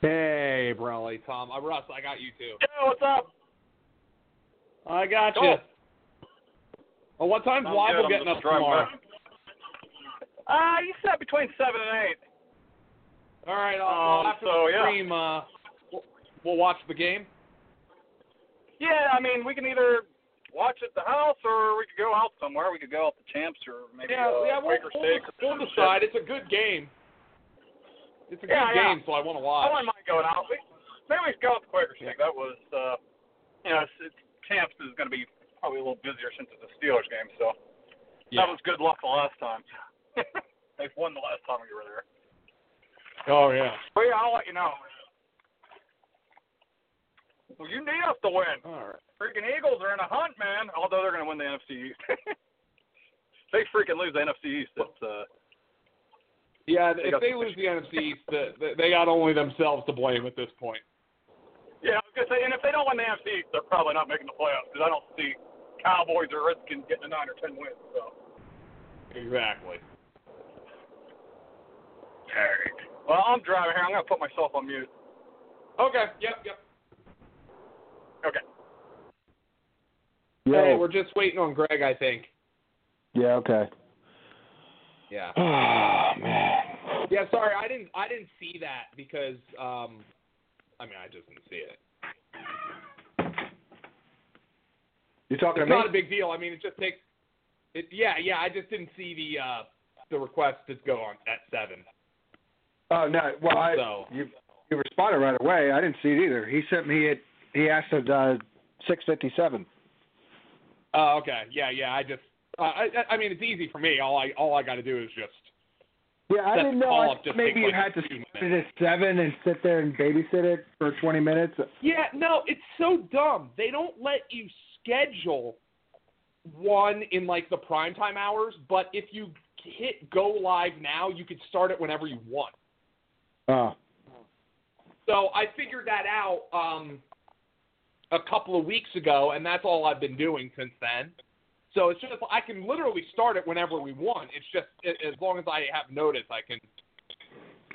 Hey, Brolley, Tom. Uh, Russ, I got you too. Yeah, what's up? I got you. Well, what time's I'm good. Getting up tomorrow? back. Uh, you said between seven and eight. All right. Uh, Um, after so, the yeah. uh, we'll, we'll watch the game. Yeah, I mean, we can either watch at the house or we could go out somewhere. We could go out to Champs or maybe yeah, uh, yeah. We'll, Quaker we'll, we'll decide. shit. It's a good game. It's a Yeah, good yeah. game, so I want to I watch. wouldn't mind going out. We, maybe we could go out to Quaker. That was, uh, you know, it's, it's, Champs is going to be probably a little busier since it's a Steelers game, so Yeah. that was good luck the last time. They've won the last time we were there. Oh yeah. But yeah, I'll let you know. Well, you need us to win. All right. Freaking Eagles are in a hunt, man. Although they're going to win the NFC East. they freaking lose the NFC East, it's uh, Yeah, They if they lose the NFC East, the, the, they got only themselves to blame at this point. yeah, I was gonna say, and if they don't win the NFC East, they're probably not making the playoffs because I don't see Cowboys are risking getting a nine or ten wins. So. Exactly. All right. Well, I'm driving here. I'm gonna put myself on mute. Okay. Yep. Yep. Okay. Hey, Yeah. we're just waiting on Greg, I think. Yeah. Okay. Yeah. Oh man. Yeah. Sorry, I didn't. I didn't see that because. um I mean, I just didn't see it. You're talking It's not a big deal. I mean, it just takes. It, yeah, yeah. I just didn't see the uh the request to go on at seven. Oh no. Well, I, So- you you responded right away. I didn't see it either. He sent me it. He asked at uh, six fifty seven. Oh, okay. Yeah, yeah. I just. Uh, I, I mean, it's easy for me. All I all I got to do is just. Yeah, I didn't know. call I just maybe you like, had to a few start it at seven and sit there and babysit it for twenty minutes. Yeah, no, it's so dumb. They don't let you schedule one in like the primetime hours, but if you hit go live now, you could start it whenever you want. Oh. So I figured that out um, a couple of weeks ago, and that's all I've been doing since then. So it's just I can literally start it whenever we want. It's just as long as I have notice, I can.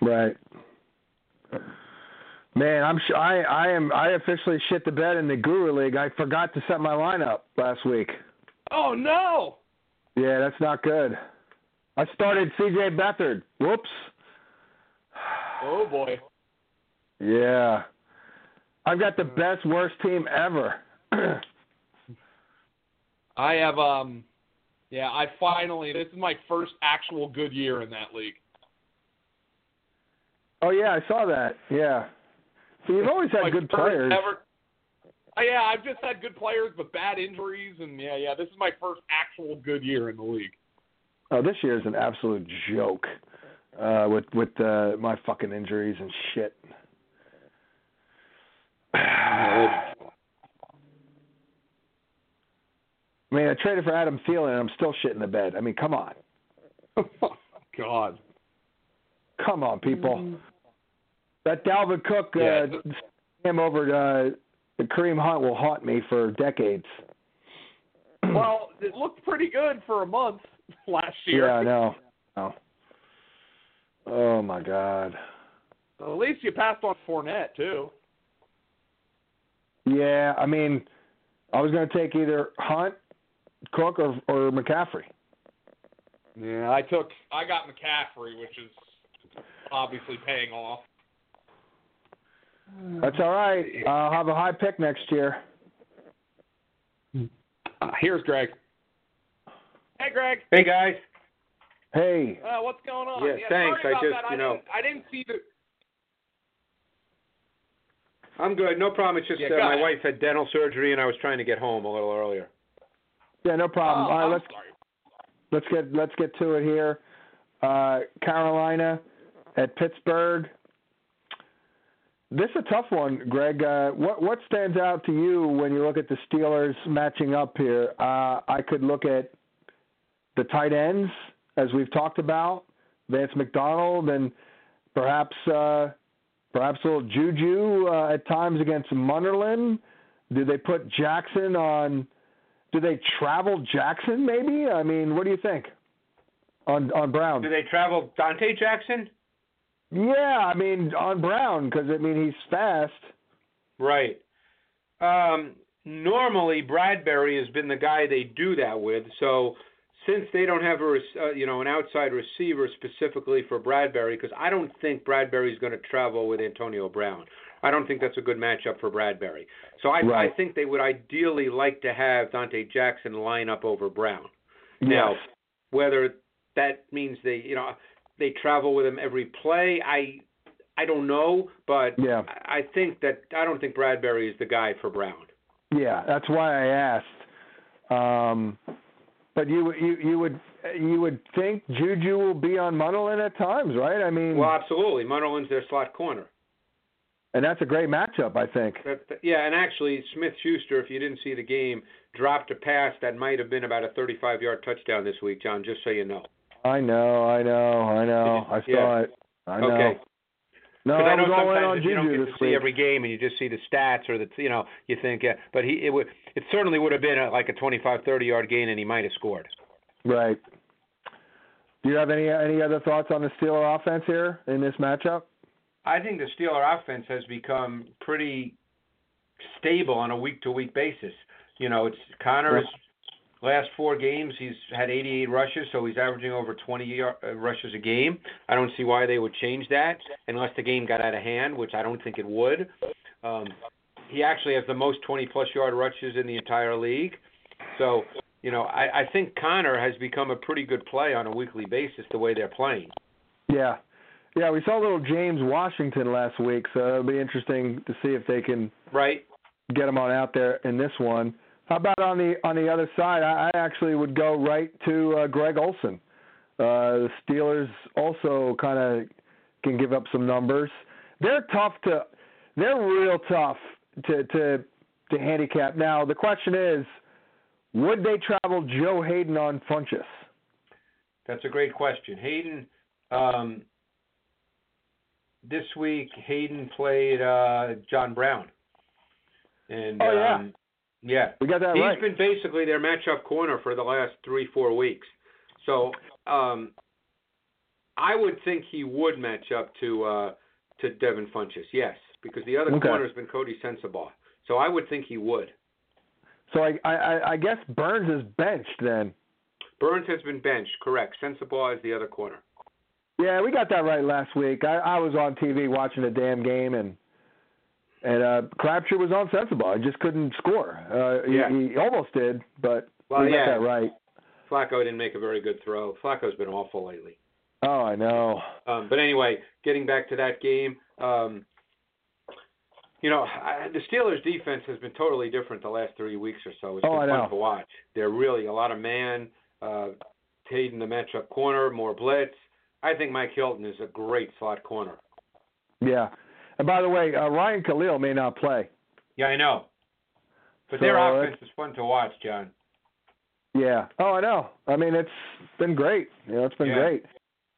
Right. Man, I'm sh- I I am I officially shit the bed in the Guru League. I forgot to set my lineup last week. Oh no! Yeah, that's not good. I started CJ Beathard. Whoops. Oh boy. Yeah. I've got the best worst team ever. I have um yeah, I finally this is my first actual good year in that league. oh yeah, I saw that. Yeah. So you've always had good players. Ever, Uh, yeah, I've just had good players but bad injuries and yeah, yeah, this is my first actual good year in the league. Oh, this year is an absolute joke. Uh with with uh my fucking injuries and shit. I mean, I traded for Adam Thielen, and I'm still shitting the bed. I mean, come on, God. come on, people. That Dalvin Cook, uh, him over uh, the Kareem Hunt will haunt me for decades. Well, it looked pretty good for a month last year. Yeah, I know. Oh. oh my God. At least you passed on Fournette too. Yeah, I mean, I was going to take either Hunt, Cook, or or McCaffrey. Yeah, I took I got McCaffrey, which is obviously paying off. That's all right. I'll have a high pick next year. Uh, here's Greg. Hey, Greg. Hey guys. Hey, Uh, what's going on? Yeah, thanks. I just, that. you I know- didn't, I didn't see the. I'm good. No problem. It's just Yeah, uh, my ahead. wife had dental surgery and I was trying to get home a little earlier. Yeah, no problem. Oh, all right, I'm let's sorry. let's get let's get to it here. Uh, Carolina at Pittsburgh. This is a tough one, Greg. Uh, what what stands out to you when you look at the Steelers matching up here? Uh, I could look at the tight ends, as we've talked about, Vance McDonald, and perhaps uh, perhaps a little Juju uh, at times against Munnerlyn. Do they put Jackson on? Do they travel Jackson? Maybe. I mean, what do you think on on Brown? Do they travel Donte Jackson? Yeah, I mean on Brown because I mean he's fast. Right. Um, normally Bradberry has been the guy they do that with. So since they don't have a uh, you know an outside receiver specifically for Bradberry, because I don't think Bradberry's going to travel with Antonio Brown. I don't think that's a good matchup for Bradberry. So I, Right. I think they would ideally like to have Donte Jackson line up over Brown. Now, whether that means they, you know, they travel with him every play, I, I don't know, but Yeah. I I think that I don't think Bradberry is the guy for Brown. Yeah, that's why I asked. Um, but you you you would you would think Juju will be on Munnerlyn at times, right? I mean, Well, absolutely. Munnerlyn's their slot corner. And that's a great matchup, I think. That- yeah, and actually Smith Schuster, if you didn't see the game, dropped a pass that might have been about a 35-yard touchdown this week, John. Just so you know. I know, I know, I know. I saw Yeah. it. I know. Okay. No, I know was all in sometimes you don't get to see week. every game and you just see the stats or the you know you think, uh, but he it would it certainly would have been a, like a 25, 30 yard gain and he might have scored. Right. Do you have any any other thoughts on the Steeler offense here in this matchup? I think the Steeler offense has become pretty stable on a week to week basis. You know, it's Conner's last four games he's had 88 rushes, so he's averaging over 20 yard, uh, rushes a game. I don't see why they would change that unless the game got out of hand, which I don't think it would. Um, he actually has the most 20 plus yard rushes in the entire league. So, you know, I, I think Conner has become a pretty good play on a weekly basis the way they're playing. Yeah. Yeah, we saw little James Washington last week, so it'll be interesting to see if they can Right? get him on out there in this one. How about on the on the other side? I, I actually would go right to uh, Greg Olsen. Uh, the Steelers also kind of can give up some numbers. They're tough to, they're real tough to to to handicap. Now the question is, would they travel Joe Haden on Funchess? That's a great question. Haden, um, this week Haden played uh, John Brown, and Oh, yeah. um, yeah, We got that he's right. been basically their matchup corner for the last three four weeks. So um, I would think he would match up to uh, to Devin Funchess, yes, because the other Okay. corner has been Coty Sensabaugh. So I would think he would. So I, I I guess Burns is benched then. Burns has been benched, correct. Sensabaugh is the other corner. Yeah, we got that right last week. I, I was on TV watching a damn game, and and uh, Crabtree was on Sensabaugh. I just couldn't score. Uh, Yeah. he, he almost did, but Well, we got yeah. that right. Flacco didn't make a very good throw. Flacco's been awful lately. Oh, I know. Um, but anyway, getting back to that game, um, you know, I, the Steelers' defense has been totally different the last three weeks or so. It's Oh, been I fun know. to watch. They're really a lot of man, uh, Haden the matchup corner, more blitz. I think Mike Hilton is a great slot corner. Yeah. And by the way, uh, Ryan Kalil may not play. Yeah, I know. But So their that's- offense is fun to watch, John. Yeah. Oh, I know. I mean, it's been great. You know, it's been Yeah. great.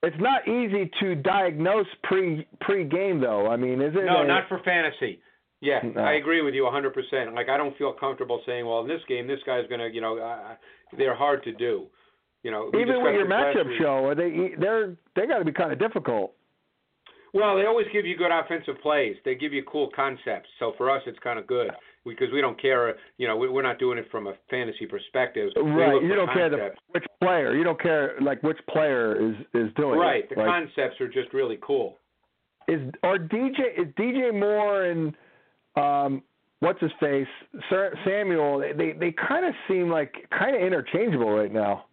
It's not easy to diagnose pre pre game though. I mean, is it? No, a- not for fantasy. Yeah, No. I agree with you 100%. Like I don't feel comfortable saying, well, in this game, this guy's going to, you know, uh, they're hard to do. You know, even with your matchup week. show. Are they they're they got to be kind of difficult. Well, they always give you good offensive plays. They give you cool concepts. So for us, it's kind of good because we don't care. You know, we- we're not doing it from a fantasy perspective. Right. You don't care the, which player. You don't care like which player is is doing Right. it. The Like, concepts are just really cool. is are DJ is DJ Moore and um what's his face Sir, Samuel? They they kind of seem like kind of interchangeable right now.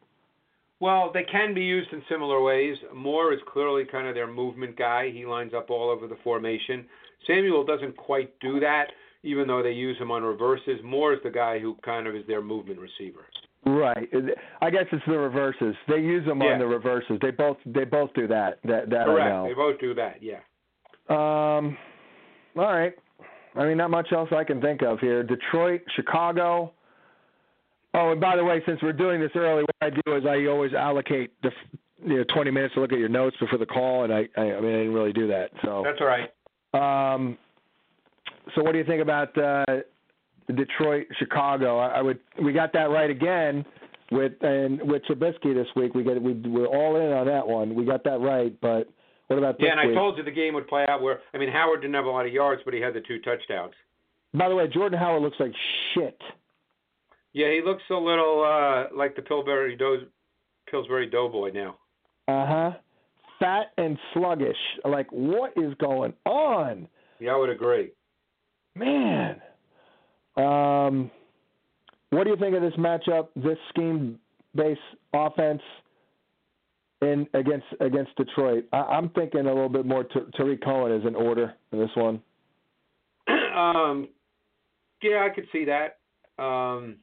Well, they can be used in similar ways. Moore is clearly kind of their movement guy. He lines up all over the formation. Samuel doesn't quite do that, even though they use him on reverses. Moore is the guy who kind of is their movement receiver. Right. I guess it's the reverses. They use them Yeah. on the reverses. They both they both do that. That that I Correct. know. They both do that. Yeah. Um, all right. I mean, not much else I can think of here. Detroit, Chicago. Oh, and by the way, since we're doing this early, what I do is I always allocate the you know 20 minutes to look at your notes before the call, and I I, I mean I didn't really do that. So That's all right. um, so what do you think about uh, Detroit, Chicago? I, I would we got that right again with and with Trubisky this week. We get we we're all in on that one. We got that right, but what about this Yeah, and I told you the game would play out where I mean Howard didn't have a lot of yards, but he had the two touchdowns. By the way, Jordan Howard looks like shit. Yeah, he looks a little uh like the Pillsbury Pillsbury Doughboy now. Uh huh. Fat and sluggish. Like what is going on, Yeah, I would agree. man? Um, what do you think of this matchup? This scheme-based offense in against against Detroit. I, I'm thinking a little bit more. T- Tarik Cohen is in order in this one. um, yeah, I could see that. Um,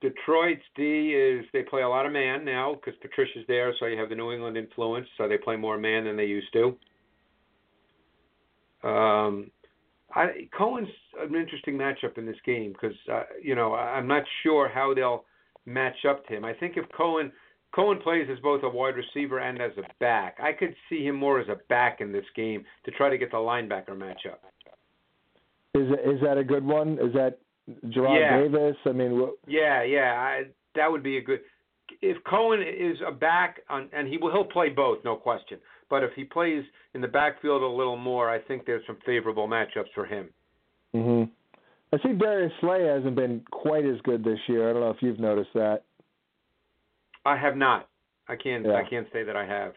Detroit's D is they play a lot of man now because Patricia's there, so you have the New England influence, so they play more man than they used to. Um, I, Cohen's an interesting matchup in this game because uh, you know I'm not sure how they'll match up to him. I think if Cohen Cohen plays as both a wide receiver and as a back, I could see him more as a back in this game to try to get the linebacker matchup. Is is that a good one? Is that Jarrad Yeah. Davis? I mean, wh- Yeah, yeah, I, that would be a good. If Cohen is a back on, and he will he'll play both, no question. But if he plays in the backfield a little more, I think there's some favorable matchups for him. hmm I see Darius Slay hasn't been quite as good this year. I don't know if you've noticed that. I have not. I can't. Yeah. I can't say that I have.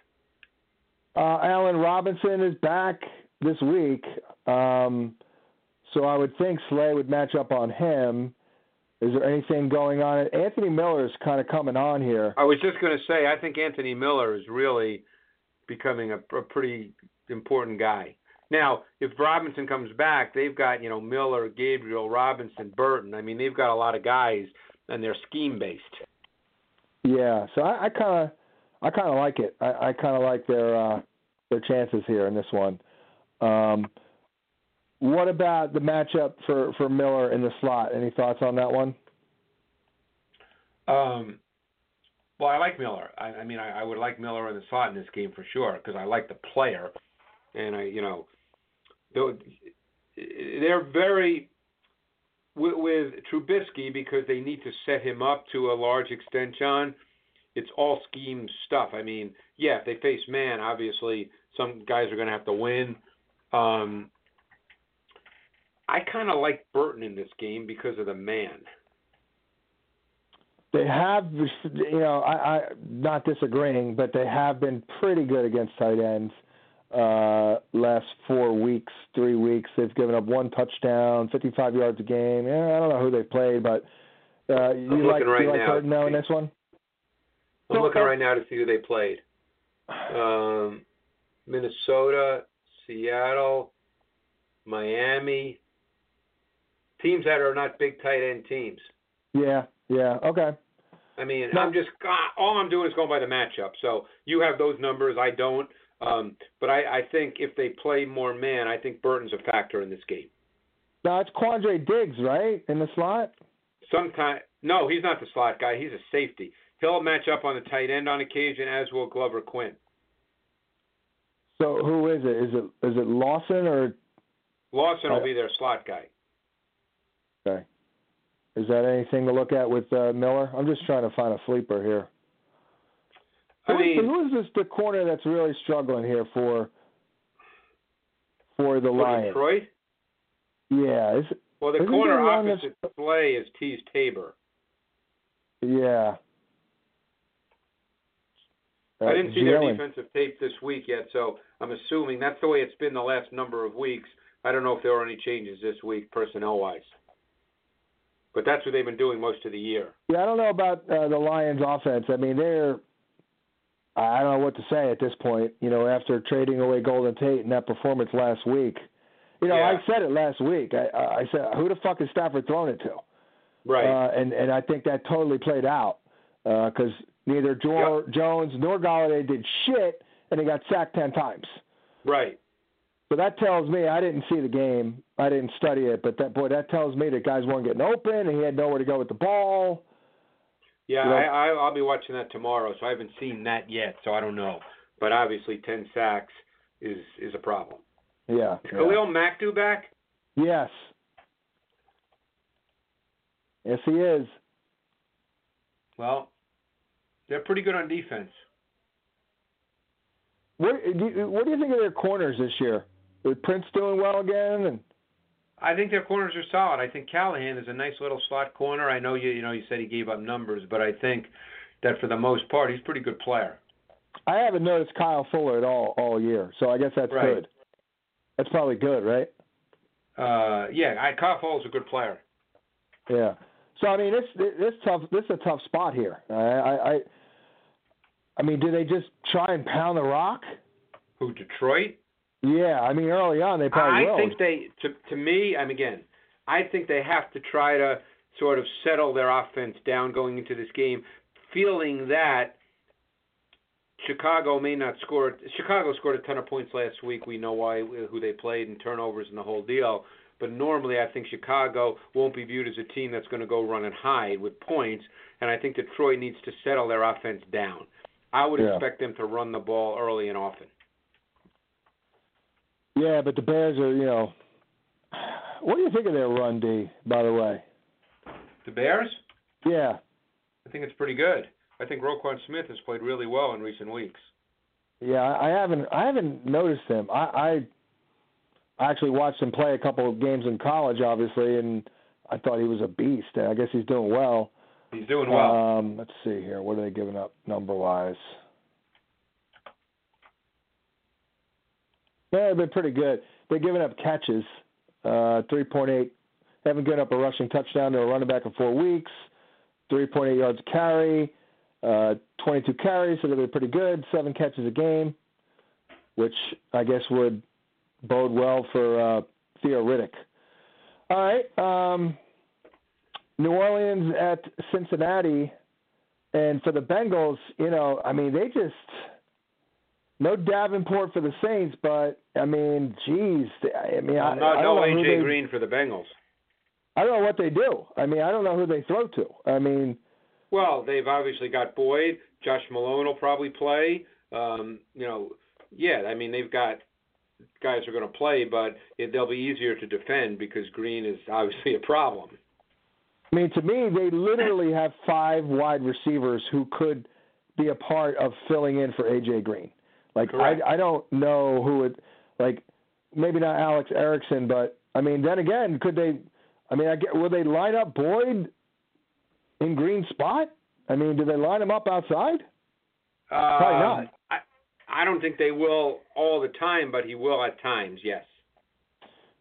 Uh, Allen Robinson is back this week, um, so I would think Slay would match up on him. Is there anything going on? Anthony Miller is kind of coming on here. I was just going to say, I think Anthony Miller is really becoming a, a pretty important guy. Now, if Robinson comes back, they've got you know Miller, Gabriel, Robinson, Burton. I mean, they've got a lot of guys, and they're scheme based. Yeah, so I kind of, I kind of like it. I, I kind of like their uh, their chances here in this one. Um, what about the matchup for for Miller in the slot? Any thoughts on that one? Um, well, I like Miller. I, I mean, I, I would like Miller in the slot in this game for sure because I like the player, and I, you know, they're very with, with Trubisky because they need to set him up to a large extent. John, it's all scheme stuff. I mean, yeah, if they face man, obviously some guys are going to have to win. Um, I kind of like Burton in this game because of the man. They have, you know, I, I not disagreeing, but they have been pretty good against tight ends. Uh, last four weeks, three weeks, they've given up one touchdown, 55 yards a game. Yeah, I don't know who they've played, but uh, you I'm like right you like. Burton now in this one? I'm looking right now to see who they played. Um, Minnesota, Seattle, Miami. Teams that are not big tight end teams. Yeah, yeah, okay. I mean, No. I'm just ah, all I'm doing is going by the matchup. So you have those numbers, I don't. Um, but I, I think if they play more man, I think Burton's a factor in this game. Now it's Quandre Diggs, right, in the slot? Sometimes, no, he's not the slot guy. He's a safety. He'll match up on the tight end on occasion, as will Glover Quin. So who is it? Is it is it Lawson or Lawson will Uh, be their slot guy. Is that anything to look at with uh, Miller? I'm just trying to find a sleeper here. I Who is- mean, who is this the corner that's really struggling here for for the for Lions? Detroit. Yeah, is, Well, the corner there one that's- opposite Slay is Teez Tabor. yeah. I didn't see their defensive tape this week yet, so I'm assuming that's the way it's been the last number of weeks. I don't know if there were any changes this week personnel wise, but that's what they've been doing most of the year. Yeah, I don't know about uh, the Lions' offense. I mean, they're I don't know what to say at this point. You know, after trading away Golden Tate and that performance last week. You know, Yeah. I said it last week. I, I said, who the fuck is Stafford throwing it to? Right. Uh, and and I think that totally played out because neither jo- Jones nor Golladay did shit, and he got sacked ten times. right. So that tells me I didn't see the game. I didn't study it, but that boy, that tells me that guys weren't getting open, and he had nowhere to go with the ball. Yeah, You know- I, I, I'll be watching that tomorrow, so I haven't seen that yet, so I don't know. But obviously, ten sacks is is a problem. Yeah. Is yeah. Khalil Mack due back? Yes. Yes, he is. Well, they're pretty good on defense. What do you, what do you think of their corners this year? Is Prince doing well again? And I think their corners are solid. I think Callahan is a nice little slot corner. I know you you know you said he gave up numbers, but I think that for the most part he's a pretty good player. I haven't noticed Kyle Fuller at all all year, so I guess that's Right. good. That's probably good, right? Uh, yeah, I, Kyle Fuller's a good player. Yeah. So I mean, this this tough. This is a tough spot here. I I, I, I mean, do they just try and pound the rock? Who Detroit? Yeah, I mean, early on they probably I will. think they to to me, I'm again. I think they have to try to sort of settle their offense down going into this game, feeling that Chicago may not score. Chicago scored a ton of points last week. We know why, who they played, and turnovers and the whole deal. But normally, I think Chicago won't be viewed as a team that's going to go run and hide with points, and I think Detroit needs to settle their offense down. I would Yeah. expect them to run the ball early and often. Yeah, but the Bears are, you know. What do you think of their run, D? By the way. The Bears, Yeah. I think it's pretty good. I think Roquan Smith has played really well in recent weeks. Yeah, I haven't I haven't noticed him. I I I actually watched him play a couple of games in college, obviously, and I thought he was a beast. And I guess he's doing well. He's doing well. Um, let's see here. What are they giving up number wise? Yeah, they've been pretty good. They're giving up catches, uh, 3.8. They haven't given up a rushing touchdown to a running back in four weeks. 3.8 yards carry, uh, 22 carries, so they've been pretty good. Seven catches a game, which I guess would bode well for uh, Theo Riddick. All right. Um, New Orleans at Cincinnati, and for the Bengals, you know, I mean, they just no Davenport for the Saints, but I mean, geez, I mean, I, no, I don't no AJ they, Green for the Bengals. I don't know what they do. I mean, I don't know who they throw to. I mean, Well, they've obviously got Boyd. Josh Malone will probably play. Um, you know, yeah, I mean they've got guys who are going to play, but it, they'll be easier to defend because Green is obviously a problem. I mean, to me, they literally have five wide receivers who could be a part of filling in for AJ Green. Like, Correct. I I don't know who would like maybe not Alex Erickson, but I mean, then again, could they? I mean, I get, will they line up Boyd in Green spot? I mean, do they line him up outside? Uh, Probably Um, not. I, I don't think they will all the time, but he will at times. Yes.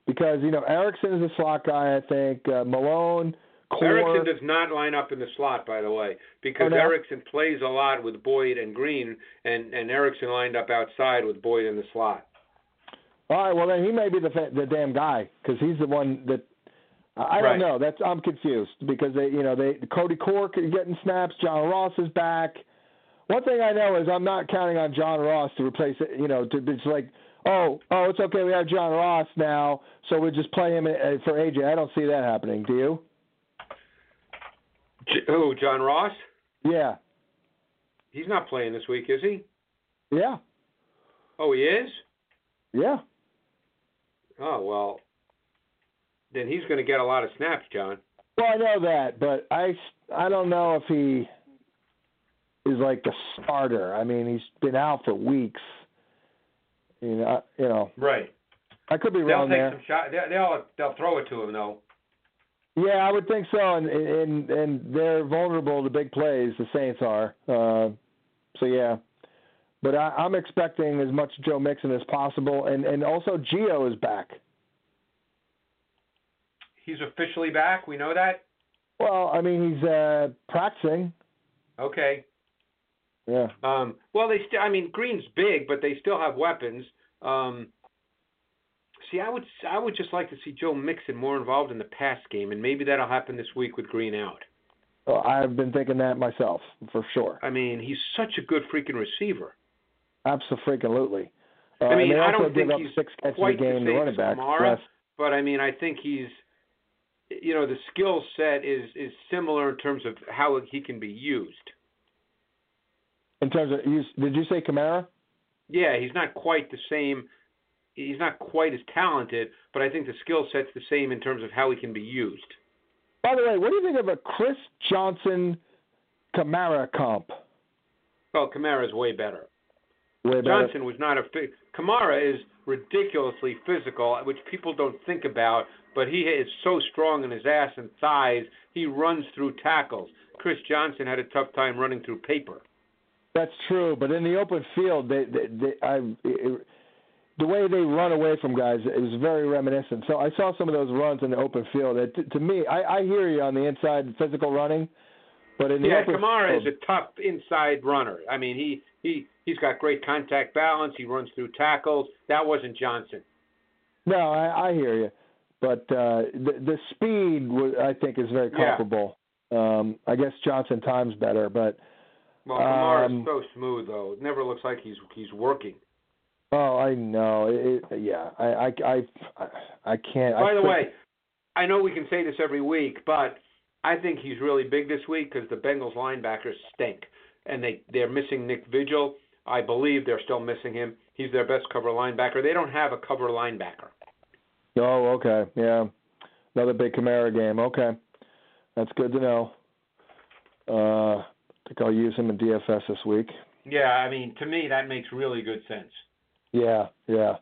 Because you know Erickson is a slot guy. I think uh, Malone, Core, Erickson does not line up in the slot, by the way, because Oh, no? Erickson plays a lot with Boyd and Green, and and Erickson lined up outside with Boyd in the slot. All right, well then he may be the fa- the damn guy because he's the one that I Right. don't know. That's I'm confused because they you know they Cody Core is getting snaps. John Ross is back. One thing I know is I'm not counting on John Ross to replace it. You know, to it's like oh oh it's okay we have John Ross now, so we just play him uh, for AJ. I don't see that happening. Do you? Who? John Ross? Yeah, He's not playing this week, is he? yeah, Oh, he is. yeah. Oh well, then he's going to get a lot of snaps, John. Well, I know that, but I I don't know if he is like the starter. I mean, he's been out for weeks. You know, I- you know, Right. I could be wrong. They'll wrong take there. some shot. They, will they'll they'll throw it to him though. Yeah, I would think so, and and and they're vulnerable to big plays. The Saints are. Uh, so yeah, but I, I'm expecting as much Joe Mixon as possible, and and also Gio is back. He's officially back. We know that. Well, I mean he's uh, practicing. Okay. Yeah. Um, well, they still. I mean, Green's big, but they still have weapons. Um, see, I would I would just like to see Joe Mixon more involved in the pass game, and maybe that'll happen this week with Green out. Well, I've been thinking that myself for sure. I mean, he's such a good freaking receiver. Absolutely. Uh, I mean, I don't think he's six quite the game to same as. Kamara, but I mean, I think he's, you know, the skill set is is similar in terms of how he can be used. in terms of, you, did you say Kamara? Yeah, he's not quite the same. He's not quite as talented, but I think the skill set's the same in terms of how he can be used. By the way, what do you think of a Chris Johnson Kamara comp? Well, Kamara's way better. Way better. Johnson was not a Kamara is ridiculously physical, which people don't think about. But he is so strong in his ass and thighs. He runs through tackles. Chris Johnson had a tough time running through paper. That's true, but in the open field, they, they, they I, it, the way they run away from guys, was very reminiscent. So I saw some of those runs in the open field. It, to, to me, I, I hear you on the inside physical running, but in the Yeah, open Kamara is a tough inside runner. I mean, he he he's got great contact balance. He runs through tackles. That wasn't Johnson. no, I, I hear you, but uh, the, the speed, I think, is very Yeah. comparable. Um, I guess Johnson times better, but Well, Kamara Um, so smooth though. It never looks like he's he's working. Oh, I know. It, it, yeah, I, I, I, I can't. By I the couldn't- way, I know we can say this every week, but I think he's really big this week because the Bengals linebackers stink, and they they're missing Nick Vigil. I believe they're still missing him. He's their best cover linebacker. They don't have a cover linebacker. Oh, okay. Yeah. Another big Kamara game. Okay. That's good to know. Uh, I think I'll use him in DFS this week. Yeah, I mean, to me that makes really good sense. Yeah, yeah.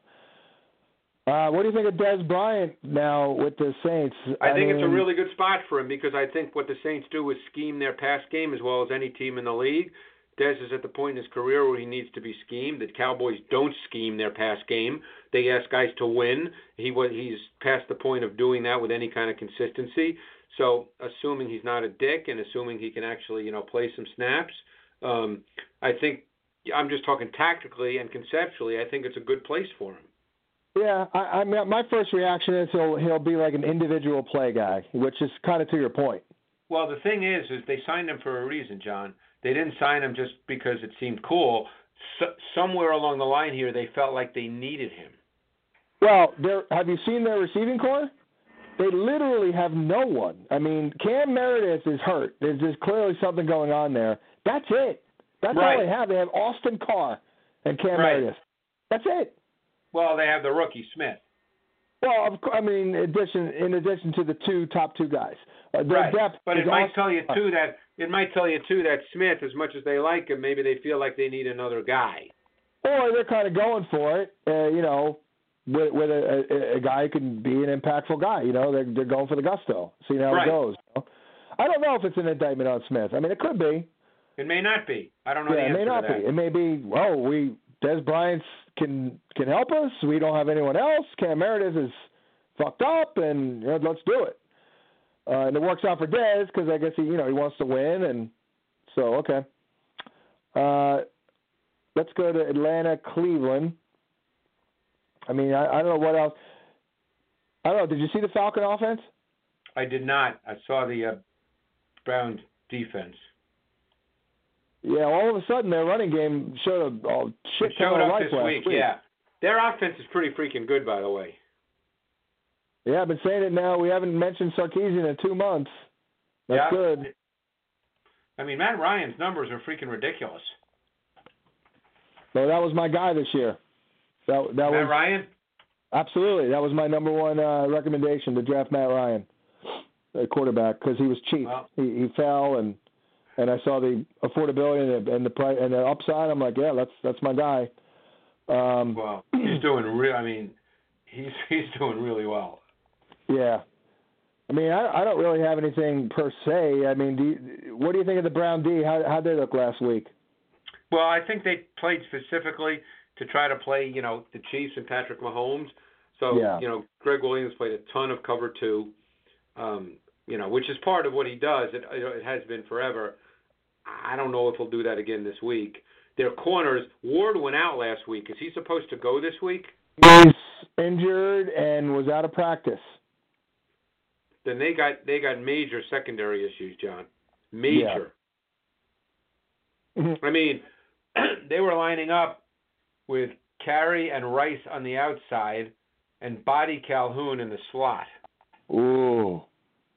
Uh, what do you think of Dez Bryant now with the Saints? I think it's a really good spot for him because I think what the Saints do is scheme their pass game as well as any team in the league. Dez is at the point in his career where he needs to be schemed. The Cowboys don't scheme their pass game. They ask guys to win. He was he's past the point of doing that with any kind of consistency. So, assuming he's not a dick and assuming he can actually, you know, play some snaps, um, I think I'm just talking tactically and conceptually. I think it's a good place for him. Yeah, I, I mean, my first reaction is he'll he'll be like an individual play guy, which is kind of to your point. Well, the thing is, is they signed him for a reason, John. They didn't sign him just because it seemed cool. So, somewhere along the line here, they felt like they needed him. Well, there have you seen their receiving corps? They literally have no one. I mean, Cam Meredith is hurt. There's just clearly something going on there. That's it. That's Right. all they have. They have Austin Carr and Cam Right. Meredith. That's it. Well, they have the rookie Smith. Well, of course, I mean, in addition in addition to the two top two guys, uh, their right. depth. But it might also- tell you too that it might tell you too that Smith, as much as they like him, maybe they feel like they need another guy. or they're kind of going for it. Uh, you know, with with a, a, a guy who can be an impactful guy. You know, they're they're going for the gusto. See how Right. it goes. you know? I don't know if it's an indictment on Smith. I mean, it could be. It may not be. I don't know yeah, it may not be. It may be. Well, we Dez Bryant can can help us. We don't have anyone else. Cam Meredith is fucked up, and you know, let's do it. Uh, and it works out for Dez because I guess he you know he wants to win, and so okay. Uh, let's go to Atlanta, Cleveland. I mean, I, I don't know what else. I don't know. Did you see the Falcon offense? I did not. I saw the uh, Brown defense. Yeah, all of a sudden their running game showed a, a shit It ton showed of up life this last week. Yeah, their offense is pretty freaking good, by the way. Yeah, I've been saying it now. We haven't mentioned Sarkisian in two months. That's yeah. good. I mean, Matt Ryan's numbers are freaking ridiculous. So that was my guy this year. That that Matt was Ryan. absolutely that was my number one uh, recommendation to draft Matt Ryan, the quarterback, because he was cheap. Well- he he fell and and I saw the affordability and the and the price and the upside. I'm like, yeah, that's that's my guy. Um, Well, he's doing real. I mean, he's he's doing really well. yeah. I mean, I, I don't really have anything per se. I mean, do you, what do you think of the Brown D? How how'd they look last week? Well, I think they played specifically to try to play, you know, the Chiefs and Patrick Mahomes. So, Yeah. you know, Gregg Williams played a ton of cover two, um, you know, which is part of what he does. It, it has been forever. I don't know if he'll do that again this week. Their corners, Ward went out last week. Is he supposed to go this week? He's injured and was out of practice. Then they got they got major secondary issues, John. Major. I mean, they were lining up with Carrie and Rice on the outside and Boddy-Calhoun in the slot. Ooh.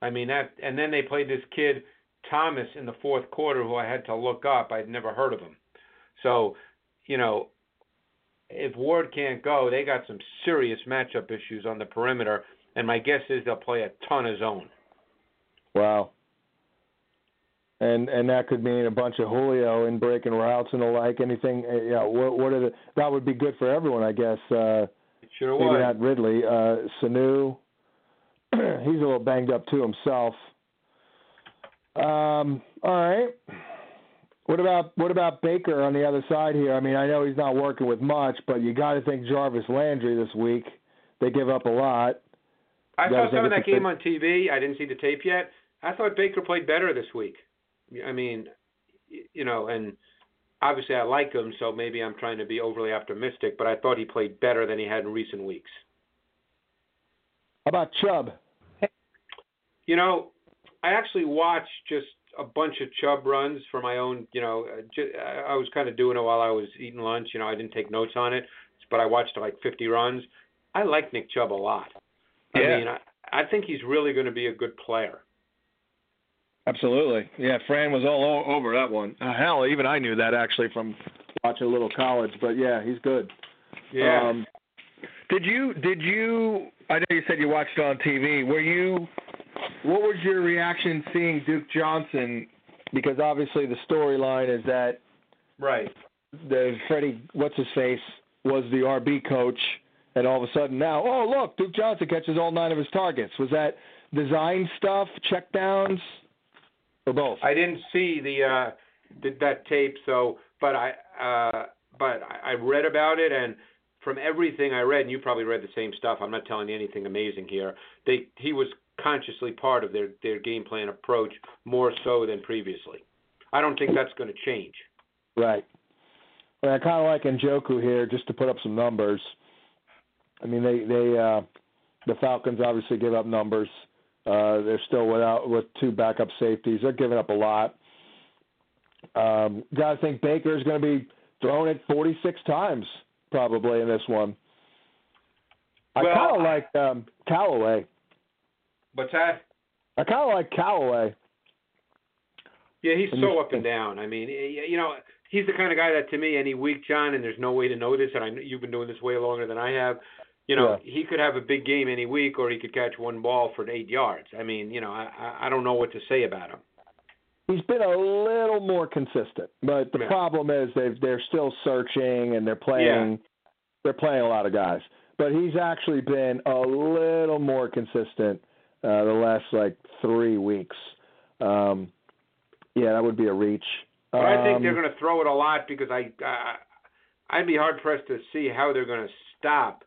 I mean that and then they played this kid Thomas in the fourth quarter who I had to look up. I'd never heard of him. So, you know, if Ward can't go, they got some serious matchup issues on the perimeter and my guess is they'll play a ton of zone. Wow. And and that could mean a bunch of Julio in breaking routes and the like. Anything? uh, Yeah. What what are the? That would be good for everyone, I guess. Uh, It sure maybe was. not Ridley. Uh, Sanu. He's a little banged up too himself. Um. All right. What about what about Baker on the other side here? I mean, I know he's not working with much, but you got to think Jarvis Landry this week. They give up a lot. I You saw some of that game on TV. I didn't see the tape yet. I thought Baker played better this week. I mean, you know, and obviously I like him, so maybe I'm trying to be overly optimistic, but I thought he played better than he had in recent weeks. How about Chubb? You know, I actually watched just a bunch of Chubb runs for my own. You know, uh, j- I was kind of doing it while I was eating lunch. You know, I didn't take notes on it, but I watched like 50 runs. I like Nick Chubb a lot. I Yeah. mean, I, I think he's really going to be a good player. Absolutely. Yeah, Fran was all over that one. Uh, hell, even I knew that actually from watching a little college. But yeah, he's good. Yeah. Um, did you? Did you? I know you said you watched it on TV. Were you? What was your reaction seeing Duke Johnson? Because obviously the storyline is that right. the Freddie, what's his face, was the RB coach, and all of a sudden now, oh look, Duke Johnson catches all nine of his targets. Was that design stuff, checkdowns, or both? I didn't see the uh th- that tape, so but I uh but I I read about it and from everything I read, and you probably read the same stuff. I'm not telling you anything amazing here. They he was consciously part of their their game plan approach more so than previously. I don't think that's going to change. Right. Well, I kind of like Njoku here, just to put up some numbers. I mean, they they uh, the Falcons obviously give up numbers. Uh, they're still without with two backup safeties. They're giving up a lot. Um, Got to think Baker is going to be thrown it 46 times probably in this one. I Well, kind of like um, Callaway. What's that? I kind of like Callaway. Yeah, he's And so up and down. I mean, you know, he's the kind of guy that to me, any week, John, and there's no way to know this, and I know you've been doing this way longer than I have. You know, he could have a big game any week, or he could catch one ball for eight yards. I mean, you know, I I- don't know what to say about him. He's been a little more consistent, but the Yeah. problem is they they're still searching and they're playing they're playing a lot of guys. But he's actually been a little more consistent uh, the last like three weeks. Um, yeah, that would be a reach. But I think they're Um, going to throw it a lot because I, I I'd be hard pressed to see how they're going to stop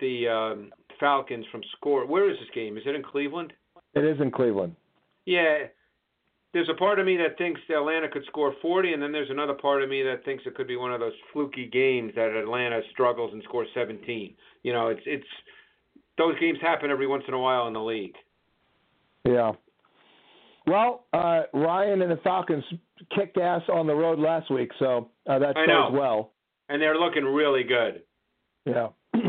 the um, Falcons from score. Where is this game? Is it in Cleveland? It is in Cleveland. Yeah. There's a part of me that thinks Atlanta could score 40, and then there's another part of me that thinks it could be one of those fluky games that Atlanta struggles and scores 17. You know, it's it's those games happen every once in a while in the league. Yeah. Well, uh, Ryan and the Falcons kicked ass on the road last week, so uh, that shows well. And they're looking really good. Yeah,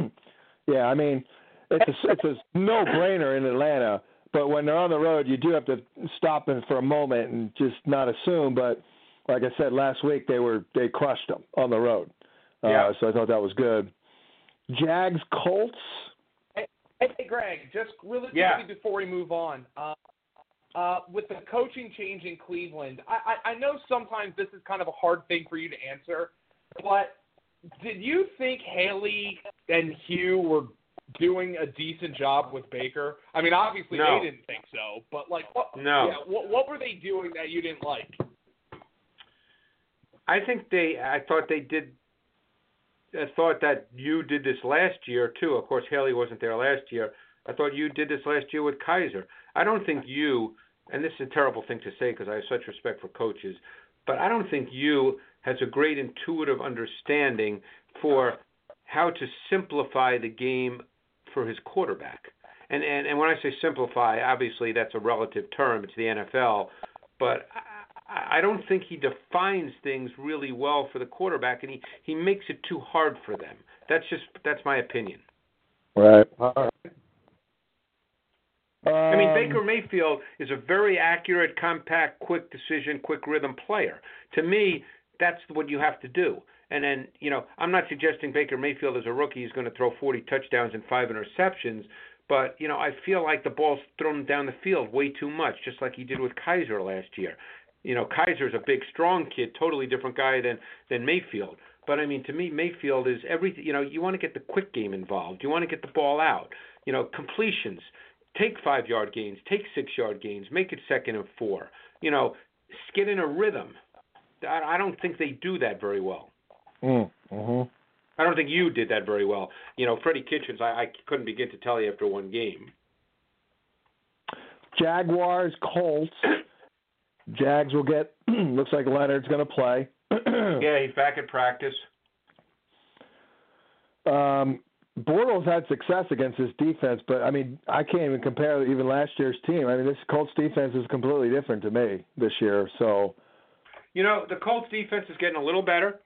yeah. I mean, it's a it's a no brainer in Atlanta, but when they're on the road, you do have to stop them for a moment and just not assume. But like I said last week, they were they crushed them on the road. Uh, Yeah. So I thought that was good. Jags Colts. Hey, Greg, just really quickly Yeah. before we move on, uh, uh, with the coaching change in Cleveland, I, I, I know sometimes this is kind of a hard thing for you to answer, but did you think Haley and Hue were doing a decent job with Baker? I mean, obviously No. they didn't think so, but like, what? No. Yeah, what, what were they doing that you didn't like? I think they. I thought they did. I thought that you did this last year too. Of course, Haley wasn't there last year. I thought you did this last year with Kizer. I don't think you, and this is a terrible thing to say because I have such respect for coaches, but I don't think Hue has a great intuitive understanding for how to simplify the game for his quarterback. And and and when I say simplify, obviously that's a relative term. It's the NFL, but I, don't think he defines things really well for the quarterback, and he he makes it too hard for them. That's just that's my opinion. Right. I mean, Um, Baker Mayfield is a very accurate, compact, quick decision, quick rhythm player. To me, that's what you have to do. And then, you know, I'm not suggesting Baker Mayfield as a rookie is going to throw 40 touchdowns and five interceptions, but you know, I feel like the ball's thrown down the field way too much, just like he did with Kizer last year. You know, Kizer's a big, strong kid, totally different guy than than Mayfield. But I mean, to me, Mayfield is everything. You know, you want to get the quick game involved. You want to get the ball out. You know, completions. Take five yard gains. Take six yard gains. Make it second and four. You know, get in a rhythm. I, I don't think they do that very well. Mm, mhm. I don't think you did that very well. You know, Freddie Kitchens, I, I couldn't begin to tell you after one game. Jaguars Colts. Jags will get. looks like Leonard's going to play. Yeah, he's back at practice. Um, Bortles had success against this defense, but I mean, I can't even compare even last year's team. I mean, this Colts defense is completely different to me this year. So, You know, the Colts defense is getting a little better.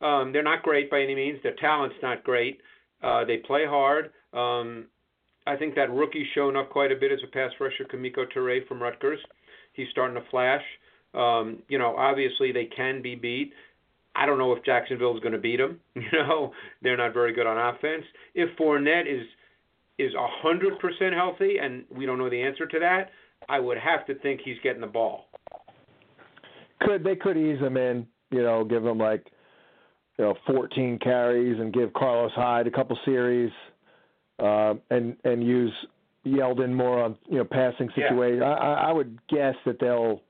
Um, they're not great by any means. Their talent's not great. Uh, they play hard. Um, I think that rookie's shown up quite a bit as a pass rusher, Kemoko Turay from Rutgers. He's starting to flash. Um, you know, obviously they can be beat. I don't know if Jacksonville is going to beat them. You know, they're not very good on offense. If Fournette is is a hundred percent healthy, and we don't know the answer to that, I would have to think he's getting the ball. could they could ease him in? You know, give him like you know 14 carries and give Carlos Hyde a couple series, um, and and use Yeldon more on you know passing Yeah. situations. I, I I would guess that they'll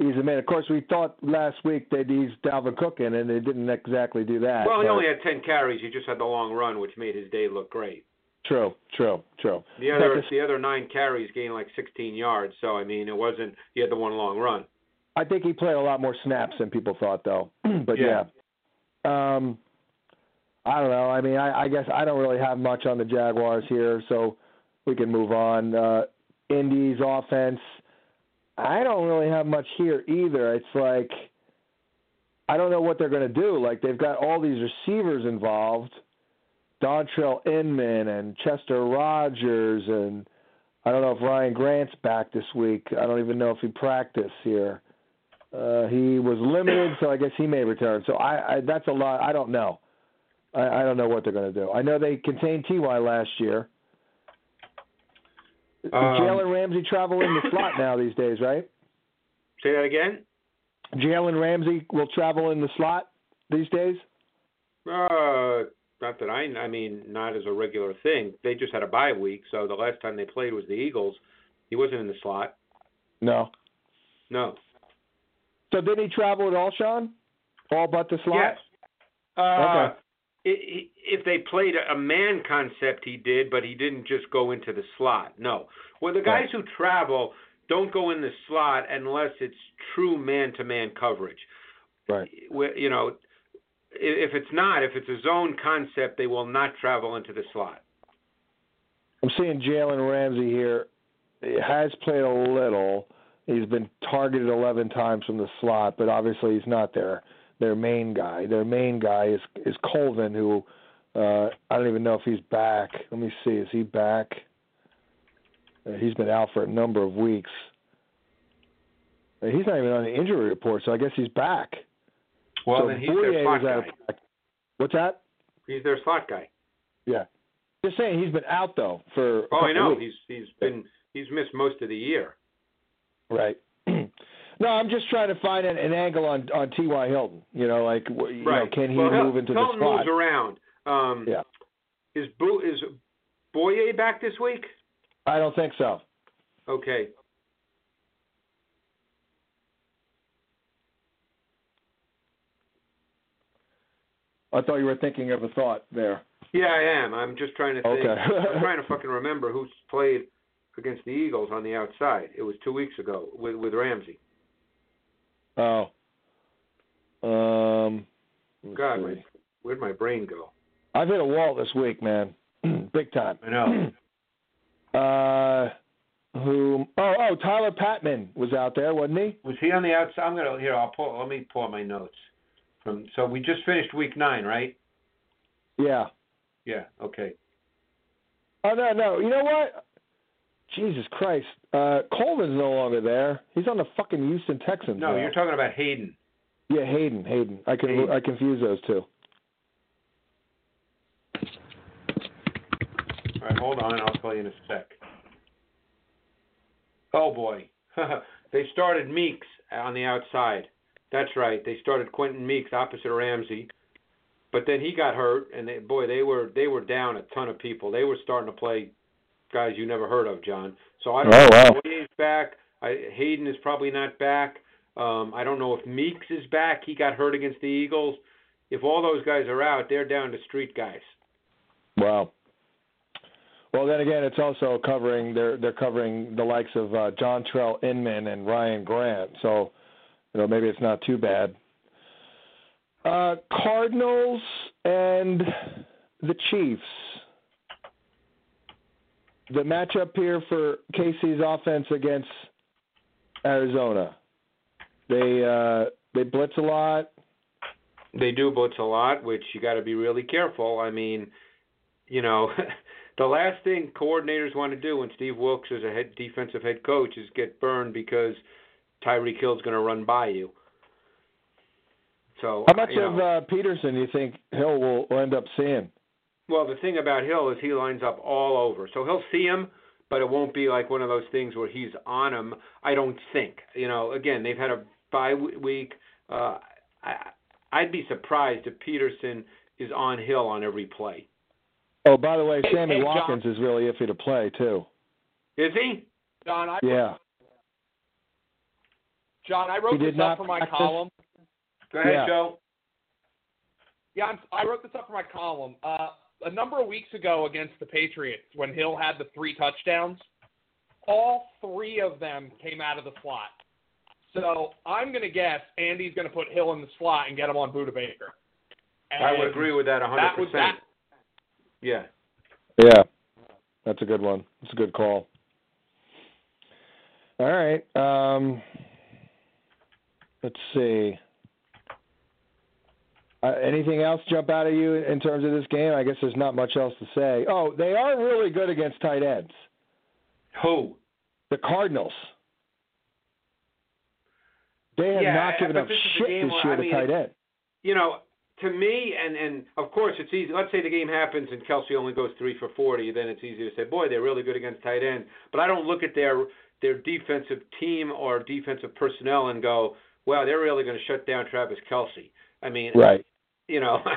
ease him in. Of course, we thought last week they'd ease Dalvin Cook in, and they didn't exactly do that. Well, he only had ten carries. He just had the long run, which made his day look great. True, true, true. The other the other nine carries gained like 16 yards. So I mean, it wasn't. He had the one long run. I think he played a lot more snaps than people thought, though. but yeah. Yeah. Um, I don't know. I mean, I, I guess I don't really have much on the Jaguars here, so we can move on. Uh, Indy's offense, I don't really have much here either. It's like I don't know what they're going to do. Like they've got all these receivers involved, Dontrelle Inman and Chester Rogers, and I don't know if Ryan Grant's back this week. I don't even know if he practiced here. Uh, he was limited, so I guess he may return. So I, I that's a lot. I don't know. I, I don't know what they're going to do. I know they contained Ty last year. Um, Jalen Ramsey travel in the slot now these days, right? Say that again. Jalen Ramsey will travel in the slot these days. Uh, not that I. I mean, not as a regular thing. They just had a bye week, so the last time they played was the Eagles. He wasn't in the slot. No. No. So did he travel at all, Sean? All but the slot. Yes. Uh, Okay. If they played a man concept, he did, but he didn't just go into the slot. No. Well, the guys who travel don't go in the slot unless it's true man-to-man coverage. Right. You know, if it's not, if it's a zone concept, they will not travel into the slot. I'm seeing Jalen Ramsey here. He has played a little. He's been targeted 11 times from the slot, but obviously he's not their their main guy. Their main guy is is Colvin, who uh, I don't even know if he's back. Let me see. Is he back? Uh, he's been out for a number of weeks. Uh, he's not even on the injury report, so I guess he's back. Well, so then he's Boyer their slot guy. What's that? He's their slot guy. Yeah. Just saying, he's been out though for. Oh, I know. weeks. He's he's been he's missed most of the year. Right. No, I'm just trying to find an, an angle on on T.Y. Hilton. You know, like you right. know, can he well, move into Hilton the spot? Hilton moves around. Um, Yeah. Is Bo- is Bouye back this week? I don't think so. Okay. I thought you were thinking of a thought there. Yeah, I am. I'm just trying to think. Okay. I'm trying to fucking remember who's played against the Eagles on the outside. It was two weeks ago with with Ramsey. Oh. Um. God, my, where'd my brain go? I've hit a wall this week, man. Big time. I know. Uh. Who? Oh, oh, Tyler Patmon was out there, wasn't he? Was he on the outside? I'm gonna here. I'll pull. Let me pull my notes. From so we just finished week nine, right? Yeah. Yeah. Okay. Oh no, no. You know what? Jesus Christ. Uh, Colvin's no longer there. He's on the fucking Houston Texans. No, now. you're talking about Hayden. Yeah, Hayden. Hayden. I can Hayden. I confuse those two. All right, hold on. I'll tell you in a sec. Oh boy, they started Meeks on the outside. That's right. They started Quenton Meeks opposite Ramsey, but then he got hurt, and they, boy, they were they were down a ton of people. They were starting to play guys you never heard of, John. So I don't Oh, know wow. if Bouye's back. I, Hayden is probably not back. Um, I don't know if Meeks is back. He got hurt against the Eagles. If all those guys are out, they're down to street guys. Wow. Well, then again, it's also covering they're they're covering the likes of uh, Dontrelle Inman and Ryan Grant. So, you know, maybe it's not too bad. Uh, Cardinals and the Chiefs. The matchup here for KC's offense against Arizona. They uh, they blitz a lot. They do blitz a lot, which you got to be really careful. I mean, you know, the last thing coordinators want to do when Steve Wilks is a head defensive head coach is get burned because Tyreek Hill's going to run by you. So How much you know, of uh, Peterson do you think Hill will, will end up seeing? Well, the thing about Hill is he lines up all over, so he'll see him, but it won't be like one of those things where he's on him. I don't think. You know, again, they've had a bye week. Uh, I, I'd be surprised if Peterson is on Hill on every play. Oh, by the way, Hey, Sammy hey, John. Watkins is really iffy to play too. Is he? John, I Yeah. John, I He wrote did this not up for my practice? column. Go ahead, Yeah. Joe. Yeah, I'm, I wrote this up for my column. Uh, a number of weeks ago against the Patriots, when Hill had the three touchdowns, all three of them came out of the slot. So I'm going to guess Andy's going to put Hill in the slot and get him on Budda Baker. I would agree with that 100%. That was that. Yeah. Yeah, that's a good one. It's a good call. All right. Um, let's see. Uh, anything else jump out at you in terms of this game? I guess there's not much else to say. Oh, they are really good against tight ends. Who? The Cardinals. They have Yeah, not given up this is a shit this where- year I to mean, tight end. You know, to me, and and of course it's easy. Let's say the game happens and Kelce only goes three for forty, then it's easy to say, boy, they're really good against tight end. But I don't look at their their defensive team or defensive personnel and go, well, they're really going to shut down Travis Kelce. I mean, Right. you know, oh,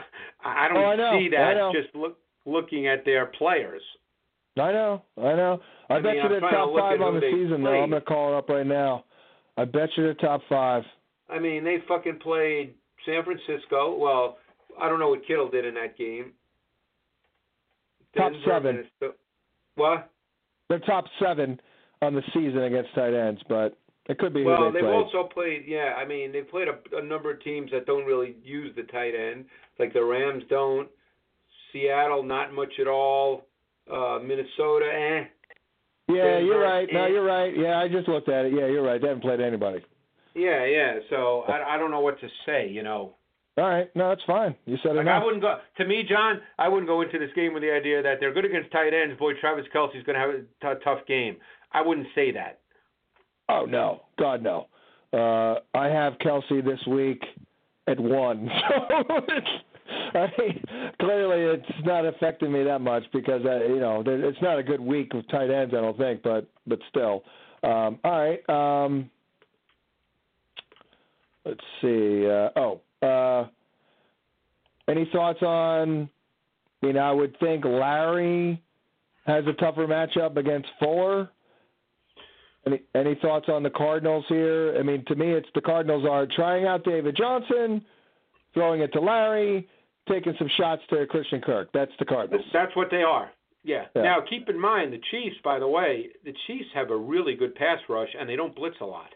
I don't Oh, I know, see that just look looking at their players. I know, I know. I, I bet mean, you they're top five on the season, though. I'm gonna call it up right now. I bet you they're top five. I mean, they fucking played San Francisco. Well, I don't know what Kittle did in that game. Top Denver, seven. Minnesota- What? They're top seven on the season against tight ends, but it could be Well, they they've played. also played. Yeah, I mean, they've played a, a number of teams that don't really use the tight end, like the Rams don't. Seattle, not much at all. Uh, Minnesota, eh. yeah, you're right. No, eh. you're right. Yeah, I just looked at it. Yeah, you're right. They haven't played anybody. Yeah, yeah. So I, I don't know what to say. You know, All right, no, that's fine. You said like enough. I wouldn't go. To me, John, I wouldn't go into this game with the idea that they're good against tight ends. Boy, Travis Kelce's going to have a t- tough game. I wouldn't say that. Oh no, God no. Uh, I have Kelce this week at one, so I mean, clearly it's not affecting me that much because uh, you know it's not a good week with tight ends. I don't think, but but still. Um, all right. Um, let's see. Uh, oh, uh, any thoughts on? I mean, I would think Larry has a tougher matchup against Fuller. Any any thoughts on the Cardinals here? I mean, to me, it's the Cardinals are trying out David Johnson, throwing it to Larry, taking some shots to Christian Kirk. That's the Cardinals. That's what they are. Yeah. Yeah. Now, keep in mind the Chiefs. By the way, the Chiefs have a really good pass rush, and they don't blitz a lot.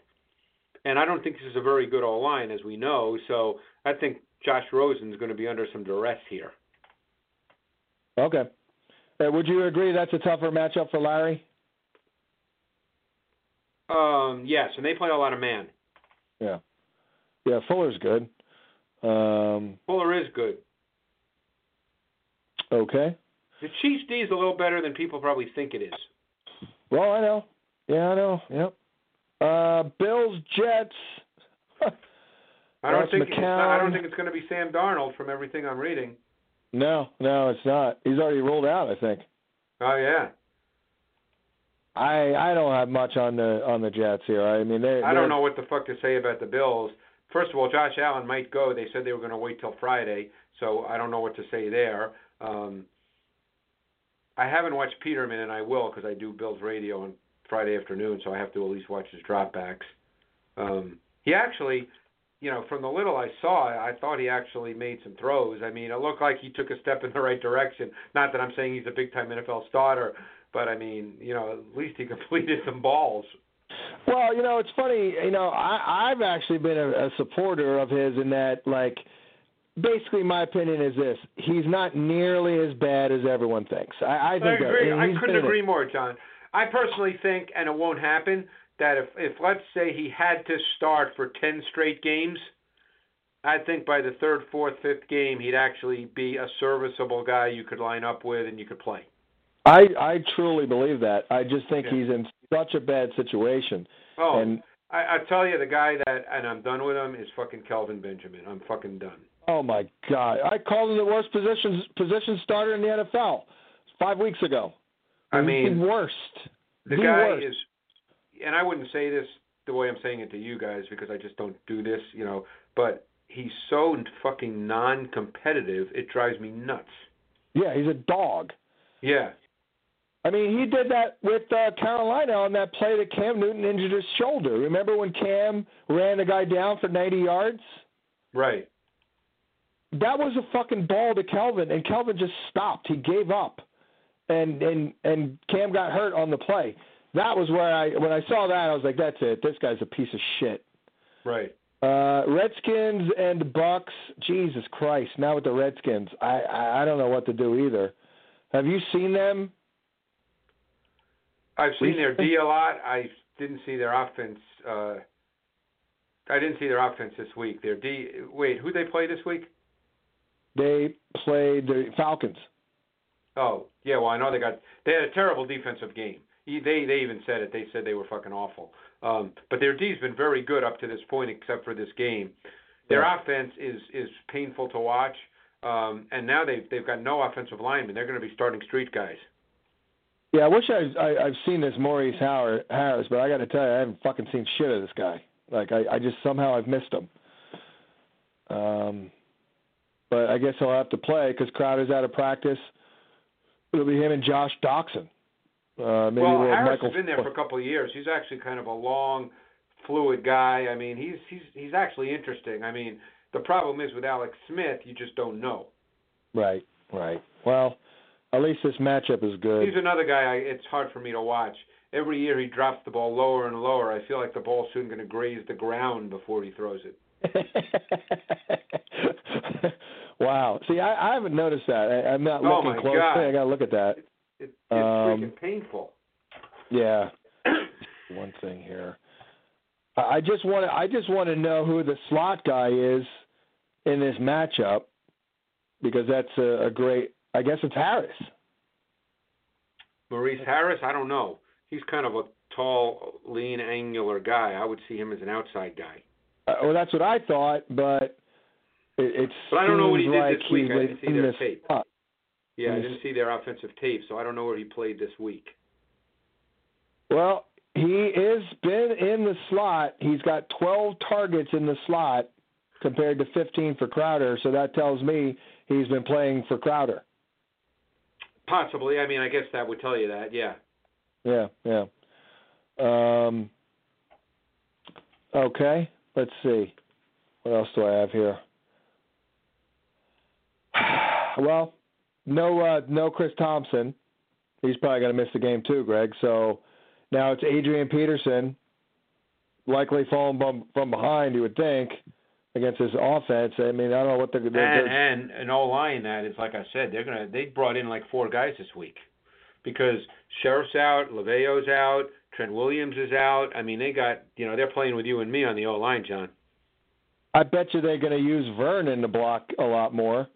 And I don't think this is a very good O line, as we know. So I think Josh Rosen's going to be under some duress here. Okay. Uh, would you agree that's a tougher matchup for Larry? Um, yes, and they play a lot of man. Yeah. Yeah, Fuller's good. Um, Fuller is good. okay. The Chiefs D is a little better than people probably think it is. Well, I know. Yeah, I know. Yep. Uh, Bills, Jets. I don't think it's not, I don't think it's going to be Sam Darnold from everything I'm reading. No, no, it's not. He's already rolled out, I think. Oh yeah. I I don't have much on the on the Jets here. I mean, they. I don't know what the fuck to say about the Bills. First of all, Josh Allen might go. They said they were going to wait till Friday, so I don't know what to say there. Um, I haven't watched Peterman, and I will because I do Bills radio on Friday afternoon, so I have to at least watch his dropbacks. Um, he actually, you know, from the little I saw, I thought he actually made some throws. I mean, it looked like he took a step in the right direction. Not that I'm saying he's a big time NFL starter, but I mean, you know, at least he completed some balls. Well, you know, it's funny. You know, I I've actually been a, a supporter of his in that, like, basically, my opinion is this: he's not nearly as bad as everyone thinks. I, I I think that- agree. and I couldn't in it. agree more, John. I personally think, and it won't happen, that if, if let's say he had to start for ten straight games, I think by the third, fourth, fifth game, he'd actually be a serviceable guy you could line up with and you could play. I I truly believe that. I just think Yeah. he's in such a bad situation. Oh, And I, I tell you, the guy that, and I'm done with him, is fucking Kelvin Benjamin. I'm fucking done. oh my God, I called him the worst position position starter in the NFL five weeks ago. I mean, the worst. The The guy worst. is, and I wouldn't say this the way I'm saying it to you guys because I just don't do this, you know. But he's so fucking non-competitive, it drives me nuts. Yeah, he's a dog. Yeah, I mean, he did that with uh, Carolina on that play that Cam Newton injured his shoulder. Remember when Cam ran the guy down for 90 yards? right. That was a fucking ball to Kelvin, and Kelvin just stopped. He gave up, and and and Cam got hurt on the play. That was where I when I saw that I was like, that's it. This guy's a piece of shit. Right. Uh, Redskins and Bucks. Jesus Christ! Now with the Redskins, I, I I don't know what to do either. Have you seen them? I've seen their D a lot. I didn't see their offense. Uh, I didn't see their offense this week. Their D. Wait, who they play this week? They played the Falcons. Oh, yeah. Well, I know they got. They had a terrible defensive game. They they even said it. They said they were fucking awful. Um, but their D's been very good up to this point, except for this game. Their Yeah. offense is is painful to watch. Um, and now they've they've got no offensive linemen. They're going to be starting street guys. Yeah, I wish I, I I've seen this Maurice Howard, Harris, but I got to tell you, I haven't fucking seen shit of this guy. Like I, I just somehow I've missed him. Um, but I guess he'll have to play because Crowder's out of practice. It'll be him and Josh Doctson. Uh, maybe well, Harris Michael. has been there for a couple of years. He's actually kind of a long, fluid guy. I mean, he's he's he's actually interesting. I mean, the problem is with Alex Smith, you just don't know. Right, right. Well, at least this matchup is good. He's another guy. I, it's hard for me to watch. Every year he drops the ball lower and lower. I feel like the ball's soon going to graze the ground before he throws it. wow. See, I, I haven't noticed that. I, I'm not Oh, looking closely. God. I got to look at that. It, it's Um, freaking painful. Yeah. One thing here. I I just want to. I just want to know who the slot guy is in this matchup because that's a, a great. I guess it's Harris. Maurice Harris, I don't know. He's kind of a tall, lean, angular guy. I would see him as an outside guy. Uh, well, that's what I thought, but it, it But I don't know what he did like this week. I didn't see their tape. slot. Yeah, I didn't see their offensive tape, so I don't know where he played this week. Well, he has been in the slot. He's got 12 targets in the slot compared to 15 for Crowder. So that tells me he's been playing for Crowder. Possibly. I mean, I guess that would tell you that. Yeah. Yeah, yeah. Um, okay, let's see. What else do I have here? Well, no, uh, no Chris Thompson. He's probably going to miss the game too, Greg. So now it's Adrian Peterson, likely falling from, from behind. You would think against his offense. I mean, I don't know what the, the, And the and an O line that is like I said, they're gonna they brought in like four guys this week because Scherff's out, Lauvao's out, Trent Williams is out. I mean, they got you know they're playing with you and me on the O line, John. I bet you they're going to use Vernon to block a lot more.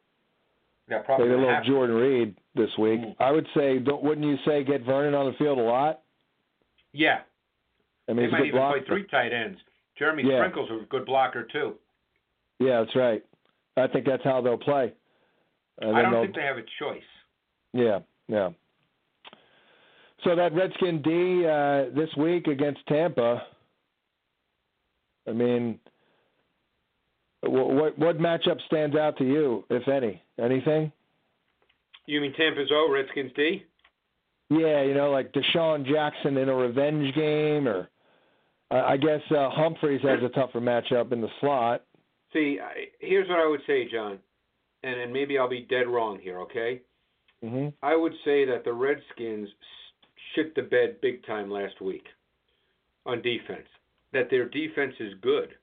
Yeah, probably Maybe a little to. Jordan Reed this week. Mm. I would say, don't, wouldn't you say get Vernon on the field a lot? Yeah, I mean, they might even blocker. play three tight ends. Jeremy Yeah. Sprinkle's a good blocker too. Yeah, that's right. I think that's how they'll play. And I then don't they'll- think they have a choice. Yeah, yeah. So that Redskin D uh, this week against Tampa. I mean, what what matchup stands out to you, if any? Anything? You mean Tampa's O, Redskins D? Yeah, you know, like DeSean Jackson in a revenge game, or I I guess uh, Humphries has a tougher matchup in the slot. See, I, here's what I would say, John, and and maybe I'll be dead wrong here. Okay, hmm I would say that the Redskins shit the bed big time last week on defense. That their defense is good.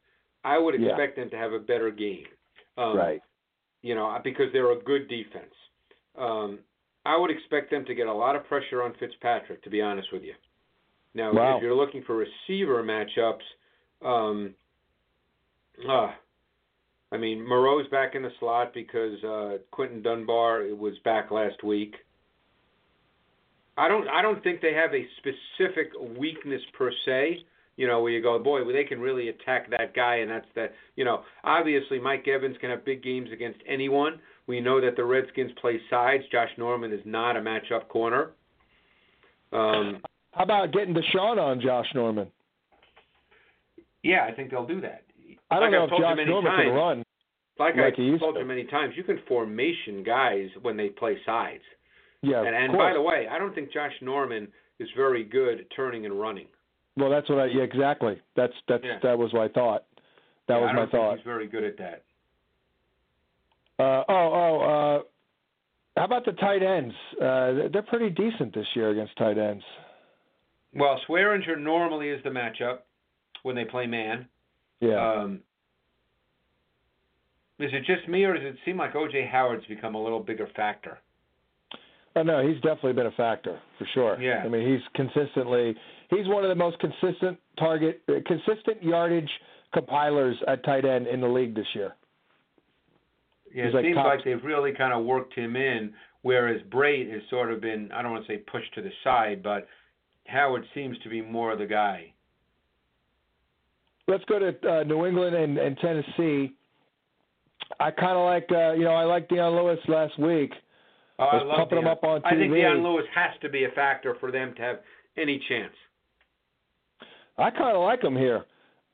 I would Yeah. expect them to have a better game. Um, Right. you know, because they're a good defense. Um, I would expect them to get a lot of pressure on Fitzpatrick, to be honest with you. Now, Wow. if you're looking for receiver matchups, um, uh, I mean, Moreau's back in the slot because uh, Quinton Dunbar was back last week. I don't. I don't think they have a specific weakness per se. You know, where you go, boy, well, they can really attack that guy, and that's that. You know, obviously Mike Evans can have big games against anyone. We know that the Redskins play sides. Josh Norman is not a matchup corner. Um, How about getting DeSean on Josh Norman? yeah, I think they'll do that. I don't Like know I've if Josh Norman times, can run. Like, like I told to. you many times, you can formation guys when they play sides. Yeah, and and by the way, I don't think Josh Norman is very good at turning and running. well, that's what I. Yeah, exactly. That's that's Yeah. that was what I thought. That Yeah, was I my thought. He's very good at that. Uh, oh, oh. Uh, how about the tight ends? Uh, they're pretty decent this year against tight ends. Well, Swearinger normally is the matchup when they play man. Yeah. Um, is it just me, or does it seem like O.J. Howard's become a little bigger factor? Oh no, he's definitely been a factor for sure. Yeah. I mean, he's consistently he's one of the most consistent target, uh, consistent yardage compilers at tight end in the league this year. Yeah, it like seems top- like they've really kind of worked him in, whereas Brate has sort of been, I don't want to say pushed to the side, but Howard seems to be more of the guy. Let's go to uh, New England and, and Tennessee. I kind of like, uh, you know, I like Dion Lewis last week. Oh, I Was love pumping him up on TV. I think. Dion Lewis has to be a factor for them to have any chance. I kind of like him here.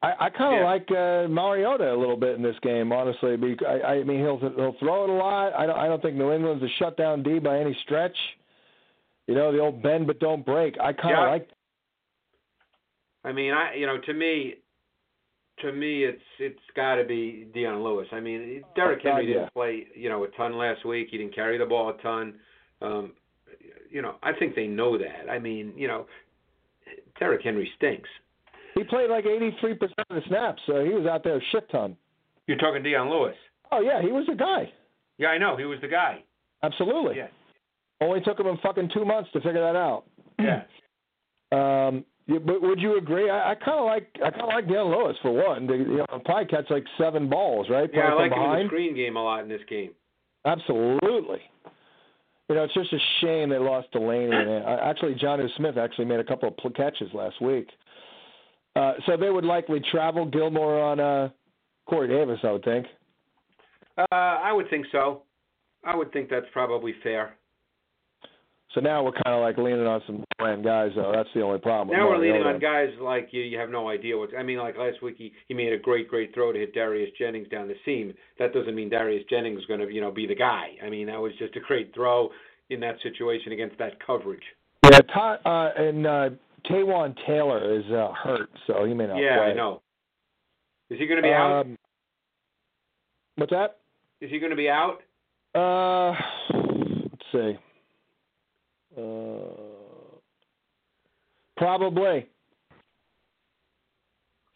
I, I kind of Yeah. like uh, Mariota a little bit in this game, honestly. I, I mean, he'll he'll throw it a lot. I don't I don't think New England's a shutdown D by any stretch. You know, the old bend but don't break. I kind of Yeah. like. I mean, I you know, to me, to me, it's it's got to be Dion Lewis. I mean, Derrick Henry didn't yeah. play you know a ton last week. He didn't carry the ball a ton. Um, you know, I think they know that. I mean, you know, Derrick Henry stinks. He played like 83% of the snaps, so he was out there a shit ton. You're talking Dion Lewis. Oh yeah, he was the guy. Yeah, I know. He was the guy. Absolutely. Yeah. Only took him in fucking two months to figure that out. Yeah. Um, yeah, but would you agree? I, I kind of like I kind of like Dion Lewis for one. They, you know, probably catch like seven balls, right? Yeah, I like from him in the behind. screen game a lot in this game. Absolutely. You know, it's just a shame they lost Delanie. And actually, Jonnu Smith actually made a couple of pl- catches last week. Uh, so they would likely travel Gilmore on uh, Corey Davis, I would think. Uh, I would think so. I would think that's probably fair. So now we're kind of like leaning on some brand guys, though. That's the only problem. Now we're leaning on guys like you. You have no idea what's. I mean, like last week, he he made a great, great throw to hit Darius Jennings down the seam. That doesn't mean Darius Jennings is going to, you know, be the guy. I mean, that was just a great throw in that situation against that coverage. Yeah, Todd, uh, and uh, Taywan Taylor is uh, hurt, so he may not yeah, play. I know. Is he going to be out? Um, what's that? Is he going to be out? Uh, let's see. Uh, probably.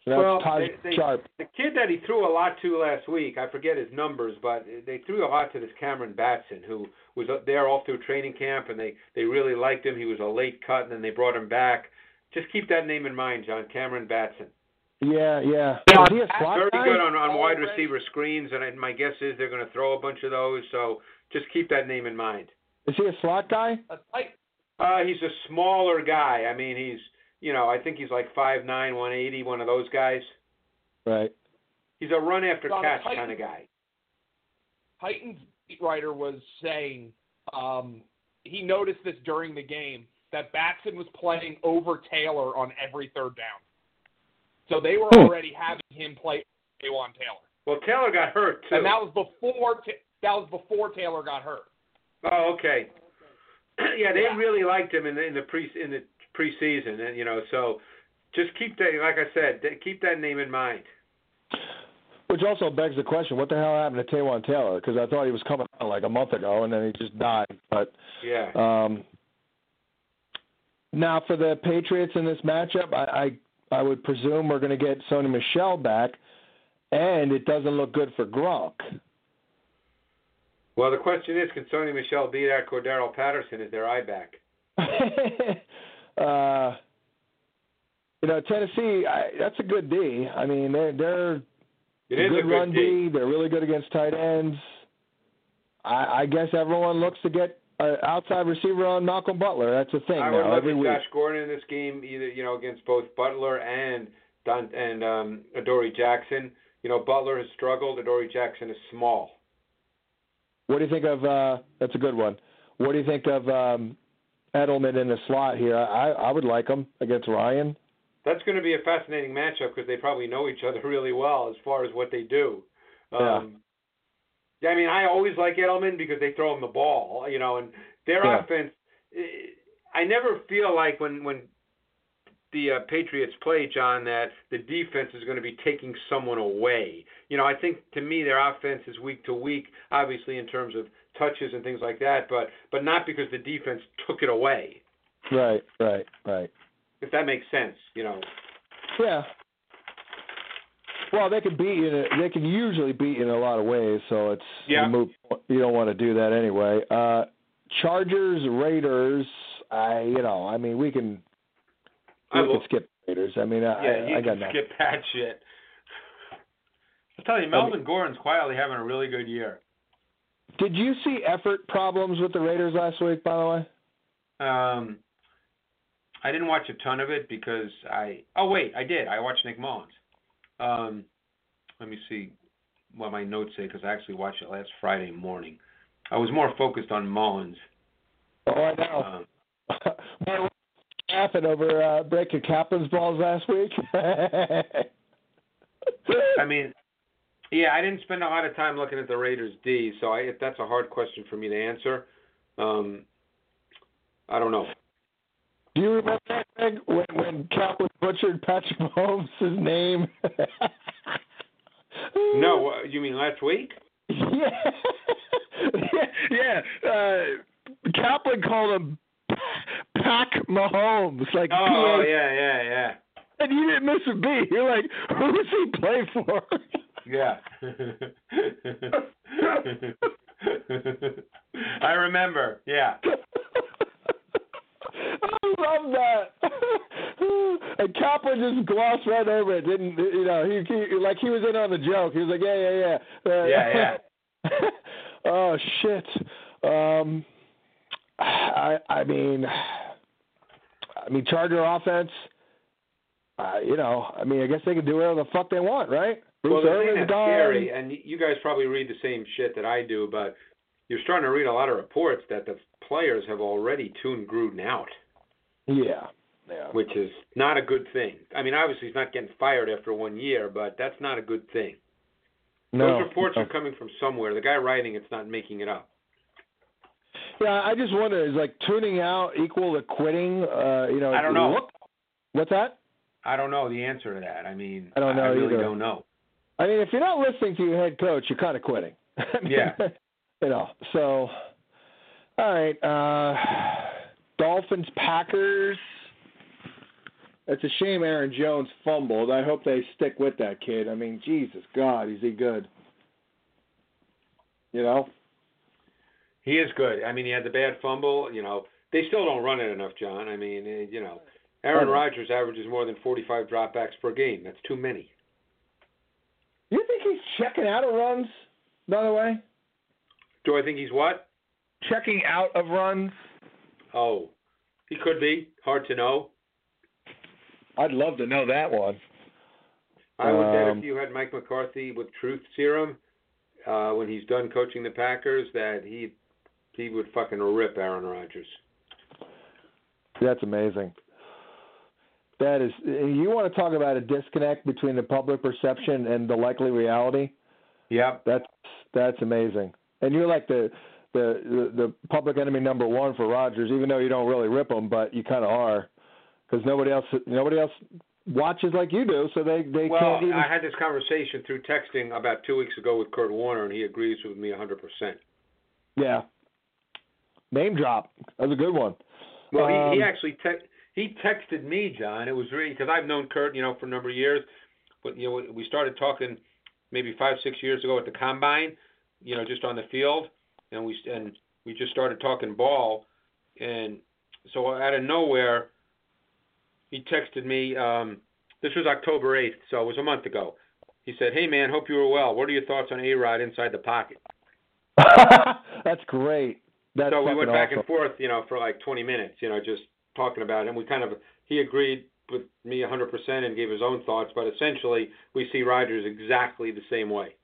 So that's well, Todd they, they, Sharp. the kid that he threw a lot to last week, I forget his numbers, but they threw a lot to this Cameron Batson, who was up there all through training camp, and they they really liked him. He was a late cut, and then they brought him back. Just keep that name in mind, John Cameron Batson. Yeah, yeah. Yeah, Is he a slot Very guy? good on on wide Already- receiver screens, and I, my guess is they're going to throw a bunch of those. So just keep that name in mind. Is he a slot guy? A tight, Uh, he's a smaller guy. I mean, he's you know I think he's like five nine, one eighty, one of those guys. Right. He's a run after John, catch Titan- kind of guy. Titans beat writer was saying um, he noticed this during the game that Batson was playing over Taylor on every third down. So they were Hmm. already having him play Jawan Taylor, Well, Taylor got hurt too. and that was before Ta- that was before Taylor got hurt. Oh, okay. yeah, they Yeah. really liked him in the in the pre in the preseason, and you know, so just keep that. Like I said, keep that name in mind. Which also begs the question: What the hell happened to Taywan Taylor? Because I thought he was coming out like a month ago, and then he just died. But Yeah. Um, now, for the Patriots in this matchup, I I, I would presume we're going to get Sony Michel back, and it doesn't look good for Gronk. Well, the question is, Sony Michel out Cordarrelle Patterson as their eye back? uh, you know, Tennessee, I, that's a good D. I mean, they're they're It is good, a good run D. They're really good against tight ends. I, I guess everyone looks to get an outside receiver on Malcolm Butler. That's a thing I would now look every at week. Josh Gordon in this game, either you know against both Butler and Don and um, Adoree Jackson. You know, Butler has struggled. Adoree Jackson is small. What do you think of? uh That's a good one. What do you think of um Edelman in the slot here? I I would like him against Ryan. That's going to be a fascinating matchup because they probably know each other really well as far as what they do. Um, yeah, I mean, I always like Edelman because they throw him the ball, you know, and their Yeah. offense. I never feel like when when the uh, Patriots play, John, that the defense is going to be taking someone away. You know, I think to me their offense is week to week, obviously in terms of touches and things like that, but but not because the defense took it away. Right, right, right. If that makes sense, you know. Yeah. Well, they can beat you. In a, they can usually beat you in a lot of ways, so it's Yeah. moot you don't want to do that anyway. Uh Chargers, Raiders. I, you know, I mean, we can I will- can skip Raiders. I mean, I, Yeah, you I got can nothing. skip that shit. Tell you, Melvin Gordon's quietly having a really good year. Did you see effort problems with the Raiders last week? By the way. Um, I didn't watch a ton of it because I. Oh wait, I did. I watched Nick Mullens. Um, let me see what my notes say because I actually watched it last Friday morning. I was more focused on Mullins. Oh, I know. Um, laughing over uh, breaking Kaplan's balls last week. I mean, yeah, I didn't spend a lot of time looking at the Raiders D, so I, that's a hard question for me to answer. Um, I don't know. Do you remember that, Greg, when, when Kaplan butchered Patrick Mahomes' name? No, uh, you mean last week? Yeah. yeah. yeah. Uh, Kaplan called him Pack Mahomes. Like, Oh P-A- yeah, yeah, yeah. And you didn't miss a beat. You're like, who does he play for? Yeah. I remember. Yeah. I love that. and Kaplan just glossed right over it. Didn't you know? He, he like he was in on the joke. He was like, yeah, yeah, yeah, Uh, Yeah, yeah. oh shit. Um, I I mean, I mean Charger offense. Uh, you know, I mean, I guess they can do whatever the fuck they want, right? Well, Bruce the thing Irvin's that's gone. scary, and you guys probably read the same shit that I do, but you're starting to read a lot of reports that the players have already tuned Gruden out, Yeah, yeah. which is not a good thing. I mean, obviously he's not getting fired after one year, but that's not a good thing. No, Those reports no. are coming from somewhere. The guy writing it's not making it up. Yeah, I just wonder is like tuning out equal to quitting? Uh, you know, I don't know. look- what's that? I don't know the answer to that. I mean, I don't know I really either. don't know. I mean, if you're not listening to your head coach, you're kind of quitting. I mean, Yeah. You know, so all right, uh Dolphins Packers. It's a shame Aaron Jones fumbled. I hope they stick with that kid. I mean, Jesus God, is he good? You know? He is good. I mean, he had the bad fumble. You know, they still don't run it enough, John. I mean, eh, you know, Aaron Oh. Rodgers averages more than 45 dropbacks per game. That's too many. You think he's checking out of runs, by the way? Do I think he's what? Checking out of runs? Oh, he could be. Hard to know. I'd love to know that one. I would bet Um, if you had Mike McCarthy with truth serum uh, when he's done coaching the Packers, that he he would fucking rip Aaron Rodgers. That's amazing. That is, you want to talk about a disconnect between the public perception and the likely reality? Yep. That's that's amazing. And you're like the the the, public enemy number one for Rodgers, even though you don't really rip him, but you kind of are, because nobody else nobody else watches like you do, so they they Well, can't even. I had this conversation through texting about two weeks ago with Kurt Warner, and he agrees with me 100%. yeah. Name drop. That was a good one. Well, he, he Um, actually te- he texted me, John. It was really because I've known Kurt, you know, for a number of years. But you know, we started talking maybe five, six years ago at the combine, you know, just on the field. and we and we just started talking ball, and so out of nowhere, he texted me. Um, this was October eighth, so it was a month ago. He said, "Hey man, hope you were well. What are your thoughts on A Rod inside the pocket?" That's great. That's so we went back awesome. and forth, you know, for like 20 minutes, you know, just talking about. And we kind of he agreed with me 100% and gave his own thoughts, but essentially we see Rodgers exactly the same way.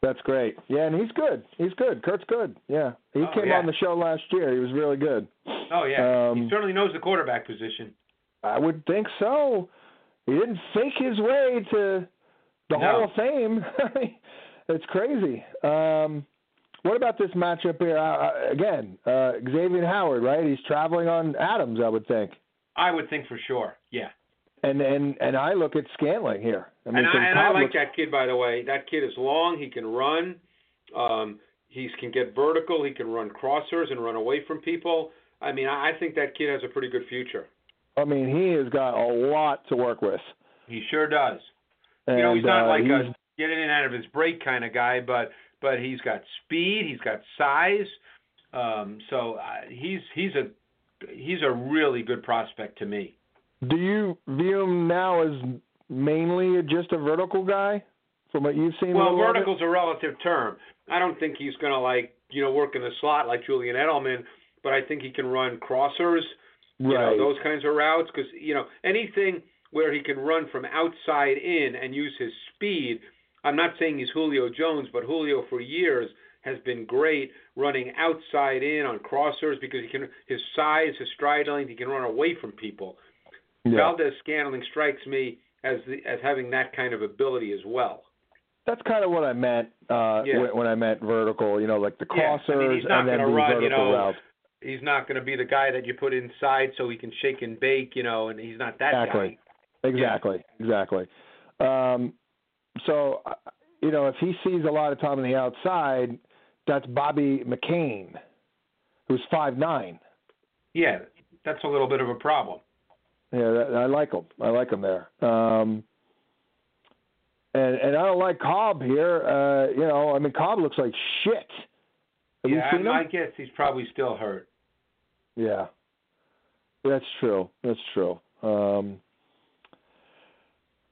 That's great. Yeah, and he's good. He's good. Kurt's good. Yeah, he Oh, came yeah. on the show last year. He was really good. Oh yeah, Um, he certainly knows the quarterback position. I would think so. He didn't fake his way to the No. Hall of Fame. it's crazy. Um, what about this matchup here? Uh, again, uh, Xavien Howard, right? He's traveling on Adams, I would think. I would think for sure. Yeah. And and and I look at Scantling here. I mean, and I, and I like looks- that kid by the way. That kid is long. He can run. Um, he can get vertical. He can run crossers and run away from people. I mean, I I think that kid has a pretty good future. I mean, he has got a lot to work with. He sure does. And, you know, he's not uh, like he's- a get in and out of his break kind of guy, but but he's got speed, he's got size. Um, so uh, he's he's a he's a really good prospect to me. Do you view him now as mainly just a vertical guy, from what you've seen? Well, vertical's a relative term. I don't think he's going to like you know work in the slot like Julian Edelman, but I think he can run crossers, you know Right. those kinds of routes because you know anything where he can run from outside in and use his speed. I'm not saying he's Julio Jones, but Julio for years has been great running outside in on crossers because he can his size, his stride length, he can run away from people. Yeah. Valdes-Scantling strikes me as the, as having that kind of ability as well. That's kind of what I meant uh, Yeah. when, when I meant vertical. You know, like the Yeah, crossers I mean, and then the run, you vertical know, routes. He's not going to be the guy that you put inside so he can shake and bake, you know, and he's not that Exactly. guy. Exactly. Exactly. Um, so, uh, you know, if he sees a lot of time on the outside, that's Bobby McCain, who's five nine. Yeah, that's a little bit of a problem. Yeah, that, I like him. I like him there. Um, and and I don't like Cobb here. Uh, you know, I mean, Cobb looks like shit. Have yeah, him? I guess he's probably still hurt. Yeah, that's true. That's true. Um,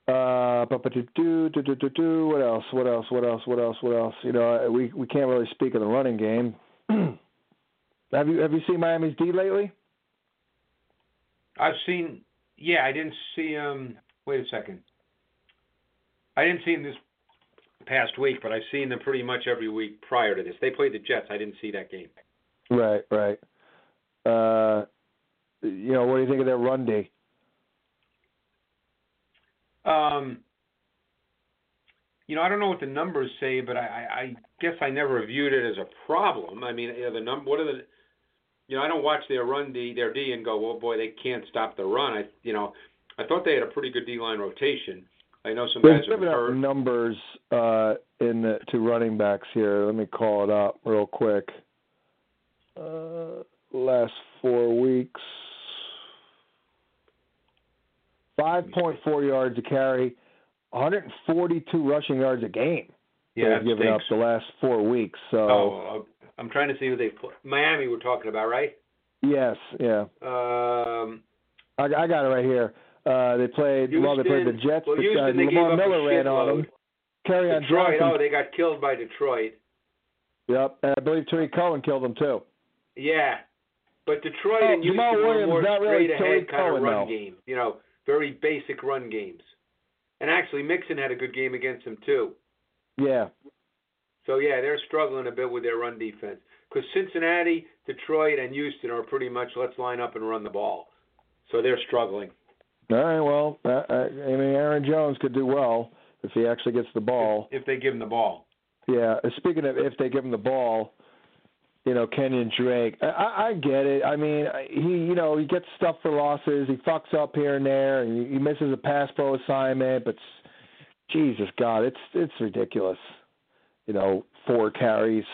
uh, but but do do do do do. What else? What else? What else? What else? What else? You know, we we can't really speak of the running game. have you have you seen Miami's D lately? I've seen. Yeah, I didn't see him. Wait a second. I didn't see him this past week, but I've seen them pretty much every week prior to this. They played the Jets. I didn't see that game. Right, right. Uh, you know, what do you think of their run D? Um, you know, I don't know what the numbers say, but I, I, guess I never viewed it as a problem. I mean, yeah, the number. What are the? You know, I don't watch their run D, their D, and go, well, boy, they can't stop the run. I, you know, I thought they had a pretty good D line rotation. I know some They've guys have hurt. numbers uh, in the to running backs here. Let me call it up real quick. Uh, last four weeks, five point four yards a carry, 142 rushing yards a game. Yeah, they've given up the last four weeks. So Oh, I'm trying to see who they put. Miami, we're talking about, right? yes, yeah, Um, I, I got it right here. Uh, they played well. They played the Jets. well, but, Houston, uh, they Lamar Miller ran on them. Kerryon Detroit. Johnson. Oh, they got killed by Detroit. Yep, and I believe Tarik Cohen killed them too. Yeah, but Detroit Oh, and Houston Jamaal were Williams, more not really straight ahead Tarik kind Cohen, of run though. games. You know, very basic run games. And actually, Mixon had a good game against them too. Yeah, So yeah, they're struggling a bit with their run defense because Cincinnati, Detroit, and Houston are pretty much let's line up and run the ball. So they're struggling. All right. Well, uh, uh, I mean, Aaron Jones could do well if he actually gets the ball. if they give him the ball. Yeah. Speaking of if they give him the ball, you know, Kenyan Drake. I- I, get it. I mean, he, you know, he gets stuff for losses. He fucks up here and there, and he- misses a pass pro assignment. But Jesus God, it's it's ridiculous. You know, four carries.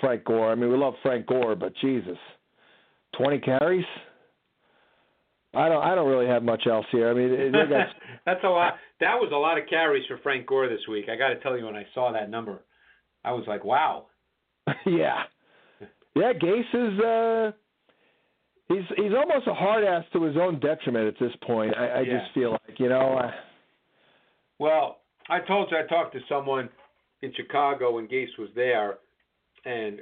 Frank Gore. I mean, we love Frank Gore, but Jesus, twenty carries. I don't. I don't really have much else here. I mean, got That's a lot. That was a lot of carries for Frank Gore this week. I got to tell you, when I saw that number, I was like, wow. yeah, yeah. Gase is uh, he's he's almost a hard ass to his own detriment at this point. I, I Yeah. just feel like you know. I, Well, I told you I talked to someone in Chicago when Gase was there, and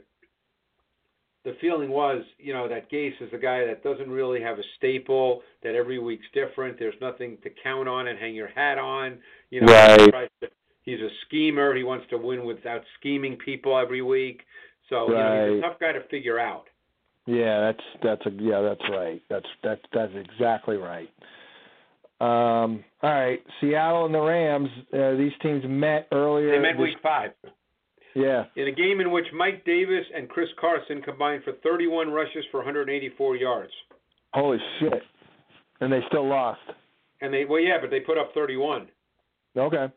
the feeling was, you know, that Gase is a guy that doesn't really have a staple, that every week's different. There's nothing to count on and hang your hat on. You know, Right. he to- he's a schemer. He wants to win without scheming people every week. So you know, he's a tough guy to figure out. yeah, that's that's a yeah, that's right. That's that's that's exactly right. Um, all right, Seattle and the Rams. Uh, these teams met earlier. They met this- week five. Yeah, In a game in which Mike Davis and Chris Carson combined for 31 rushes for 184 yards. holy shit, and they still lost. And they, well, yeah, but they put up 31. Okay.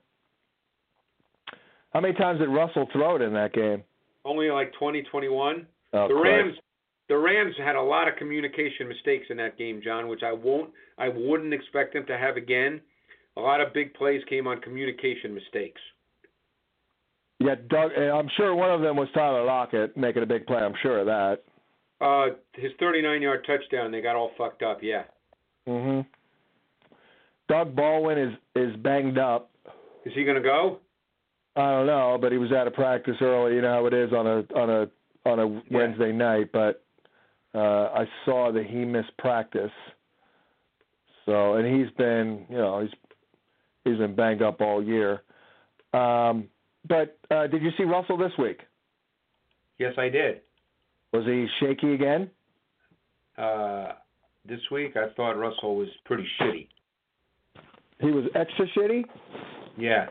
How many times did Russell throw it in that game? Only like 20, 21. Oh, the Christ. Rams, the Rams had a lot of communication mistakes in that game, John, which I won't, I wouldn't expect them to have again. A lot of big plays came on communication mistakes. Yeah, Doug. uh, I'm sure one of them was Tyler Lockett making a big play. I'm sure of that. Uh, his 39-yard touchdown, they got all fucked up. Yeah. hmm Doug Baldwin is is banged up. Is he going to go? I don't know, but he was out of practice early. You know how it is on a on a on a Wednesday night. But uh, I saw that he missed practice. So and he's been you know he's he's been banged up all year. Um, but uh, did you see Russell this week? Yes, I did. Was he shaky again? Uh, this week, I thought Russell was pretty shitty. He was extra shitty. Yeah.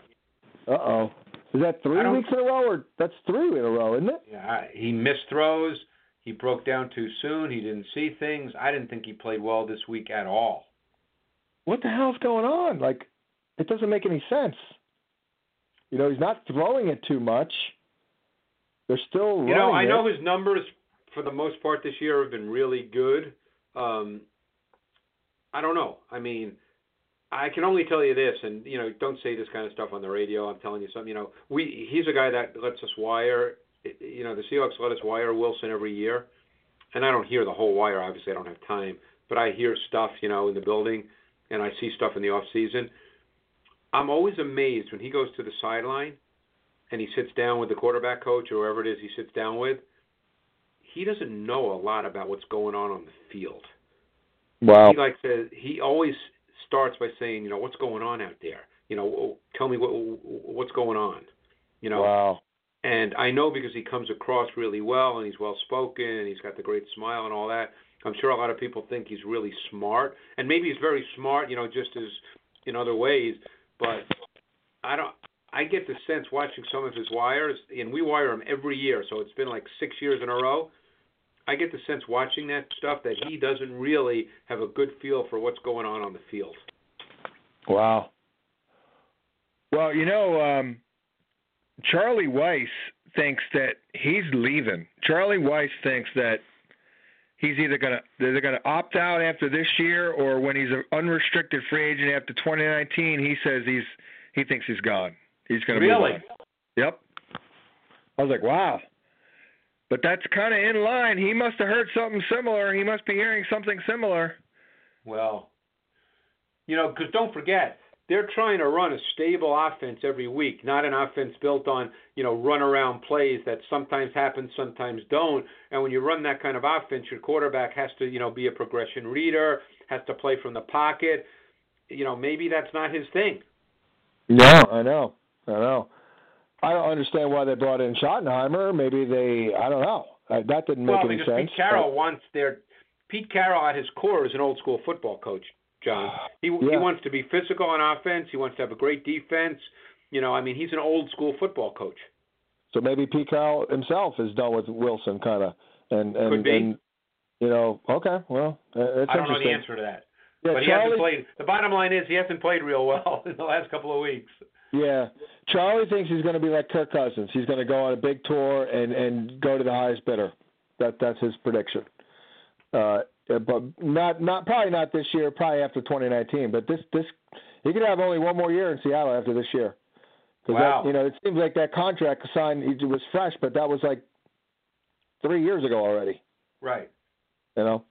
Uh oh. Is that three weeks in a row, or that's three in a row, isn't it? Yeah, he missed throws. He broke down too soon. He didn't see things. I didn't think he played well this week at all. What the hell's going on? Like, it doesn't make any sense. You know, he's not throwing it too much. They're still You know, I running know it. his numbers for the most part this year have been really good. Um, I don't know. I mean, I can only tell you this, and you know, don't say this kind of stuff on the radio. I'm telling you something. You know, we he's a guy that lets us wire. You know, the Seahawks let us wire Wilson every year, and I don't hear the whole wire. Obviously, I don't have time, but I hear stuff. You know, in the building, and I see stuff in the off season. I'm always amazed when he goes to the sideline and he sits down with the quarterback coach or whoever it is he sits down with. He doesn't know a lot about what's going on on the field. Wow. He likes to. He always starts by saying, you know, what's going on out there. You know, tell me what what's going on. You know, Wow. and I know because he comes across really well and he's well spoken and he's got the great smile and all that. I'm sure a lot of people think he's really smart, and maybe he's very smart, you know, just as in other ways. But I don't. I get the sense watching some of his wires, and we wire him every year, so it's been like six years in a row. I get the sense watching that stuff that he doesn't really have a good feel for what's going on on the field. Wow. Well, you know, um, Charlie Weis thinks that he's leaving. Charlie Weis thinks that he's either gonna they're gonna opt out after this year, or when he's an unrestricted free agent after 2019, he says he's he thinks he's gone. He's gonna move Really? on. Yep. I was like, wow. But that's kind of in line. He must have heard something similar. He must be hearing something similar. Well, you know, because don't forget, they're trying to run a stable offense every week, not an offense built on, you know, run around plays that sometimes happen, sometimes don't. And when you run that kind of offense, your quarterback has to, you know, be a progression reader, has to play from the pocket. You know, maybe that's not his thing. No, I know. I know. I don't understand why they brought in Schottenheimer. Maybe they, I don't know. Uh, that didn't make well, any because sense. Pete Carroll wants their Pete Carroll at his core is an old school football coach, John. He he wants to be physical on offense. He wants to have a great defense. You know, I mean, he's an old school football coach. So maybe Pete Carroll himself is done with Wilson, kind of, and and, Could be. and you know, okay, well, uh, that's I don't know the answer to that. Yeah, but he hasn't played. The bottom line is he hasn't played real well in the last couple of weeks. Yeah, Charlie thinks he's going to be like Kirk Cousins. He's going to go on a big tour and and go to the highest bidder. That that's his prediction. Uh, but not not probably not this year. Probably after 2019. But this this he could have only one more year in Seattle after this year. Wow. That, you know, it seems like that contract signed it was fresh, but that was like three years ago already. Right. You know.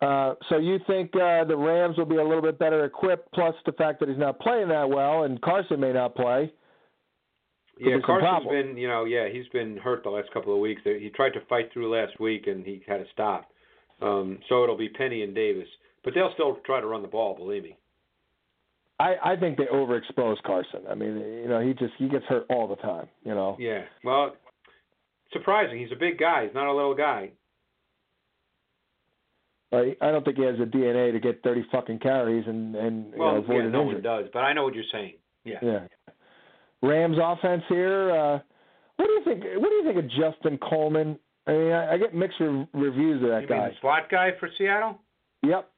Uh, so you think uh, the Rams will be a little bit better equipped, plus the fact that he's not playing that well, and Carson may not play. Yeah, Carson's been, you know, yeah, he's been hurt the last couple of weeks. He tried to fight through last week, and he had to stop. Um, so it'll be Penny and Davis, but they'll still try to run the ball. Believe me. I, I think they overexpose Carson. I mean, you know, he just he gets hurt all the time. You know. Yeah. Well, surprising. He's a big guy. He's not a little guy. Uh, I don't think he has the DNA to get 30 fucking carries and and you Well, know, avoid yeah, an no injury. one does, but I know what you're saying. Yeah. Yeah. Rams offense here. Uh, what do you think? What do you think of Justin Coleman? I mean, I, I get mixed re- reviews of that You guy. mean the slot guy for Seattle? Yep.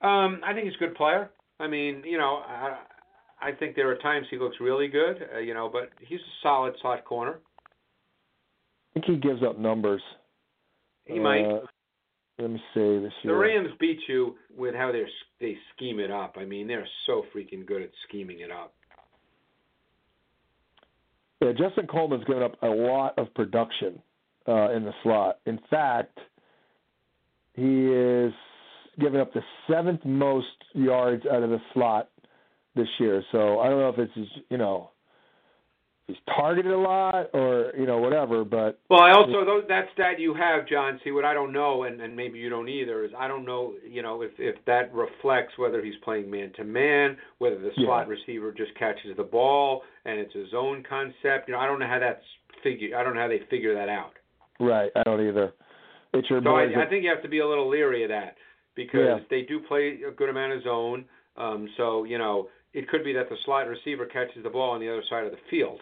Um, I think he's a good player. I mean, you know, I, I think there are times he looks really good, uh, you know, but he's a solid slot corner. I think he gives up numbers. He might. Let me see this The. Rams beat you with how they they scheme it up. I mean, they're so freaking good at scheming it up. Yeah, Justin Coleman's given up a lot of production uh, in the slot. In fact, he is giving up the seventh most yards out of the slot this year. So I don't know if it's you know he's targeted a lot or you know whatever, but Well, I also those, that stat you have, John. See, what I don't know, and, and maybe you don't either, is I don't know, you know, if if that reflects whether he's playing man to man, whether the Yeah. slot receiver just catches the ball and it's a zone concept. You know, I don't know how that's figure. I don't know how they figure that out. right, I don't either. It's your So. I, I think you have to be a little leery of that because Yeah. they do play a good amount of zone. Um, so you know, it could be that the slot receiver catches the ball on the other side of the field.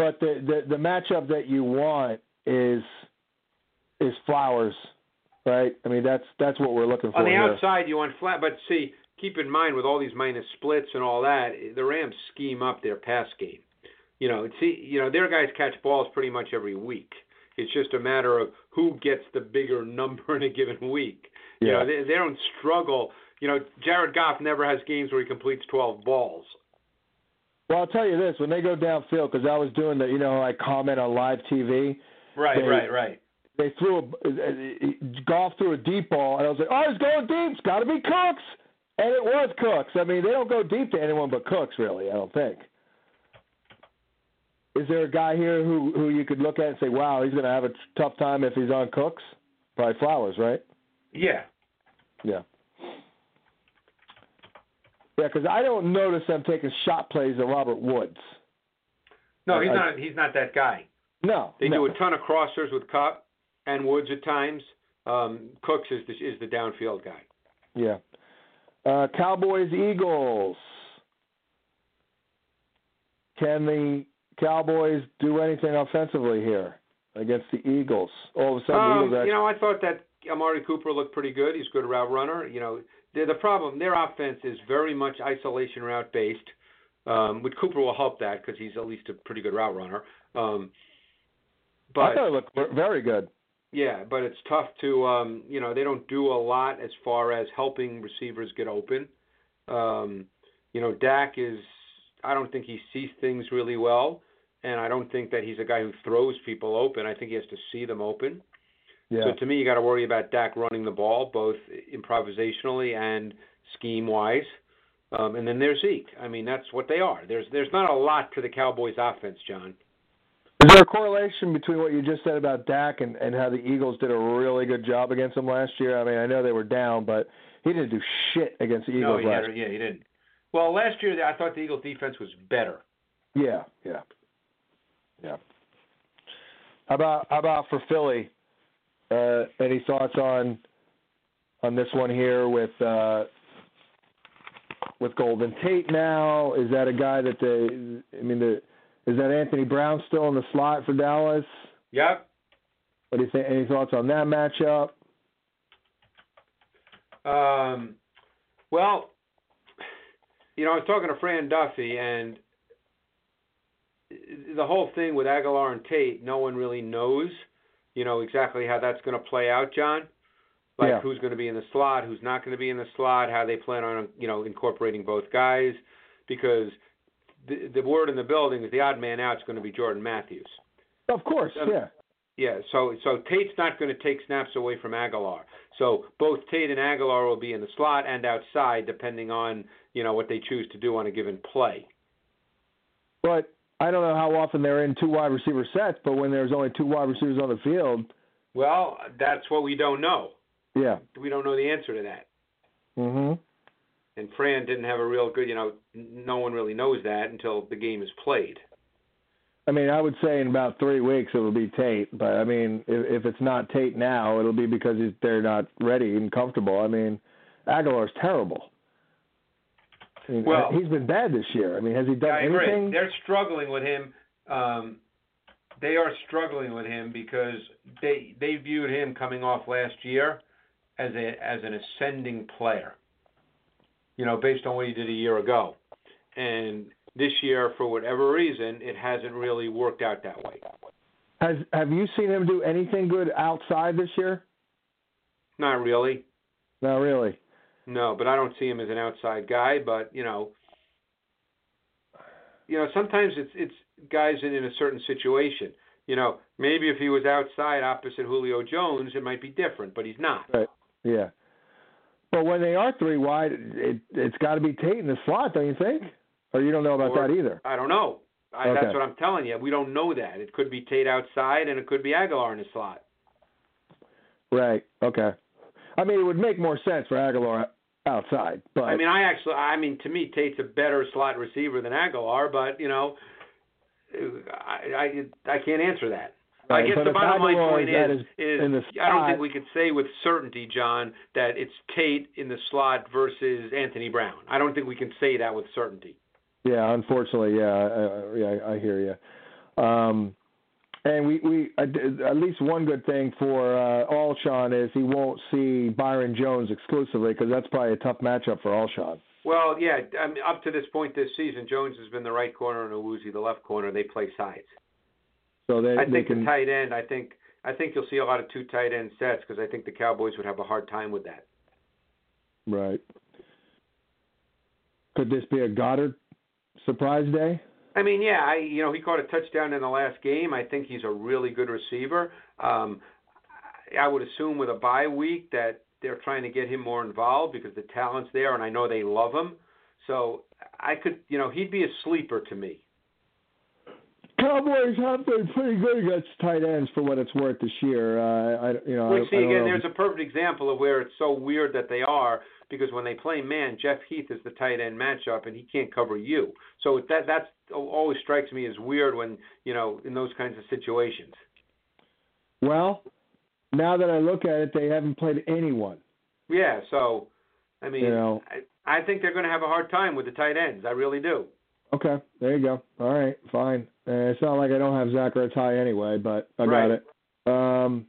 But the, the the matchup that you want is is Flowers, right? I mean that's that's what we're looking for On the here. outside, you want flat, but see, keep in mind with all these minus splits and all that, the Rams scheme up their pass game. You know, see, you know, their guys catch balls pretty much every week. It's just a matter of who gets the bigger number in a given week. You Yeah. know, they, they don't struggle. You know, Jared Goff never has games where he completes 12 balls. Well, I'll tell you this: when they go downfield, because I was doing the, you know, I comment on live TV. Right, They- right, right. They threw a uh, uh, Goff threw a deep ball, and I was like, "Oh, he's going deep. It's got to be Cooks," and it was Cooks. I mean, they don't go deep to anyone but Cooks, really. I don't think. Is there a guy here who who you could look at and say, "Wow, he's going to have a tough time if he's on Cooks"? Probably Flowers, right? Yeah. Yeah. Yeah, because I don't notice them taking shot plays at Robert Woods. No, he's I- not. He's not that guy. No, They no. do a ton of crossers with Kupp and Woods at times. Um, Cooks is the, is the downfield guy. Yeah. Uh, Cowboys Eagles. Can the Cowboys do anything offensively here against the Eagles? All of a sudden, the Um, Eagles you know, I thought that Amari Cooper looked pretty good. He's a good route runner. You know, the the problem their offense is very much isolation route based. Um, which Cooper will help that because he's at least a pretty good route runner. Um, but I thought it looked very good. Yeah, but it's tough to um, you know they don't do a lot as far as helping receivers get open. Um, you know, Dak is I don't think he sees things really well, and I don't think that he's a guy who throws people open. I think he has to see them open. Yeah. So to me, you got to worry about Dak running the ball both improvisationally and scheme wise. Um, and then there's Zeke. I mean, that's what they are. There's there's not a lot to the Cowboys' offense, John. Is there a correlation between what you just said about Dak and, and how the Eagles did a really good job against him last year? I mean, I know they were down, but he didn't do shit against the no, Eagles he last had, yeah, he didn't. Well, last year I thought the Eagles' defense was better. Yeah, yeah, yeah. How about how about for Philly? Uh, any thoughts on on this one here with uh, with Golden Tate now? Is that a guy that they? I mean, the, is that Anthony Brown still in the slot for Dallas? Yep. What do you think? Any thoughts on that matchup? Um, well, you know, I was talking to Fran Duffy, and the whole thing with Agholor and Tate, no one really knows, you know, exactly how that's going to play out, John. Like Yeah. who's going to be in the slot, who's not going to be in the slot, how they plan on, you know, incorporating both guys, because the the word in the building is the odd man out is going to be Jordan Matthews. Of course, Um, yeah. Yeah, so so Tate's not going to take snaps away from Agholor. So both Tate and Agholor will be in the slot and outside, depending on you know what they choose to do on a given play. But I don't know how often they're in two wide receiver sets, but when there's only two wide receivers on the field, Well, that's what we don't know. yeah. We don't know the answer to that. Mhm. And Fran didn't have a real good, you know, no one really knows that until the game is played. I mean, I would say in about three weeks it'll be Tate, but I mean, if, if it's not Tate now, it'll be because they're not ready and comfortable. I mean, Agholor's terrible. Mean, Well- he's been bad this year. I mean, has he done I agree. anything? They're struggling with him. Um, they are struggling with him because they they viewed him coming off last year as a as an ascending player. You know, based on what he did a year ago, and this year, for whatever reason, it hasn't really worked out that way. Has Have you seen him do anything good outside this year? Not really. Not really. No, but I don't see him as an outside guy. But you know, you know, sometimes it's it's guys in, in a certain situation. You know, maybe if he was outside opposite Julio Jones, it might be different, but he's not. Right. Yeah. But when they are three wide, it it's got to be Tate in the slot, don't you think? Or you don't know about Or- that either? I don't know. I, Okay. That's what I'm telling you. We don't know that. It could be Tate outside, and it could be Agholor in the slot. Right. Okay. I mean, it would make more sense for Agholor outside, but I mean, I actually, I mean, to me, Tate's a better slot receiver than Agholor, but you know, I I, I can't answer that. I guess the bottom line point is, is, is in the I don't think we could say with certainty, John, that it's Tate in the slot versus Anthony Brown. I don't think we can say that with certainty. yeah, unfortunately, yeah, I, yeah, I hear you. Um, and we we uh, at least one good thing for uh, Alshon is he won't see Byron Jones exclusively because that's probably a tough matchup for Alshon. Well, yeah, I mean, up to this point this season, Jones has been the right corner and Awuzie the left corner. They play sides. So they I they think can the tight end. I think I think you'll see a lot of two tight end sets because I think the Cowboys would have a hard time with that. right. Could this be a Goedert surprise day? I mean, yeah, I you know he caught a touchdown in the last game. I think he's a really good receiver. Um, I would assume with a bye week that they're trying to get him more involved because the talent's there, and I know they love him. So I could, you know, he'd be a sleeper to me. Cowboys have been pretty good against tight ends for what it's worth this year. Uh, I you know I, Which see I don't again, know. there's a perfect example of where it's so weird that they are because when they play man, Jeff Heath is the tight end matchup and he can't cover you. So that that's always strikes me as weird when you know in those kinds of situations. Well, now that I look at it, they haven't played anyone. Yeah, so I mean, You know. I, I think they're going to have a hard time with the tight ends. I really do. Okay, there you go. All right, fine. Uh, it's not like I don't have Zach Ertz high anyway, but I got Right. it. Um,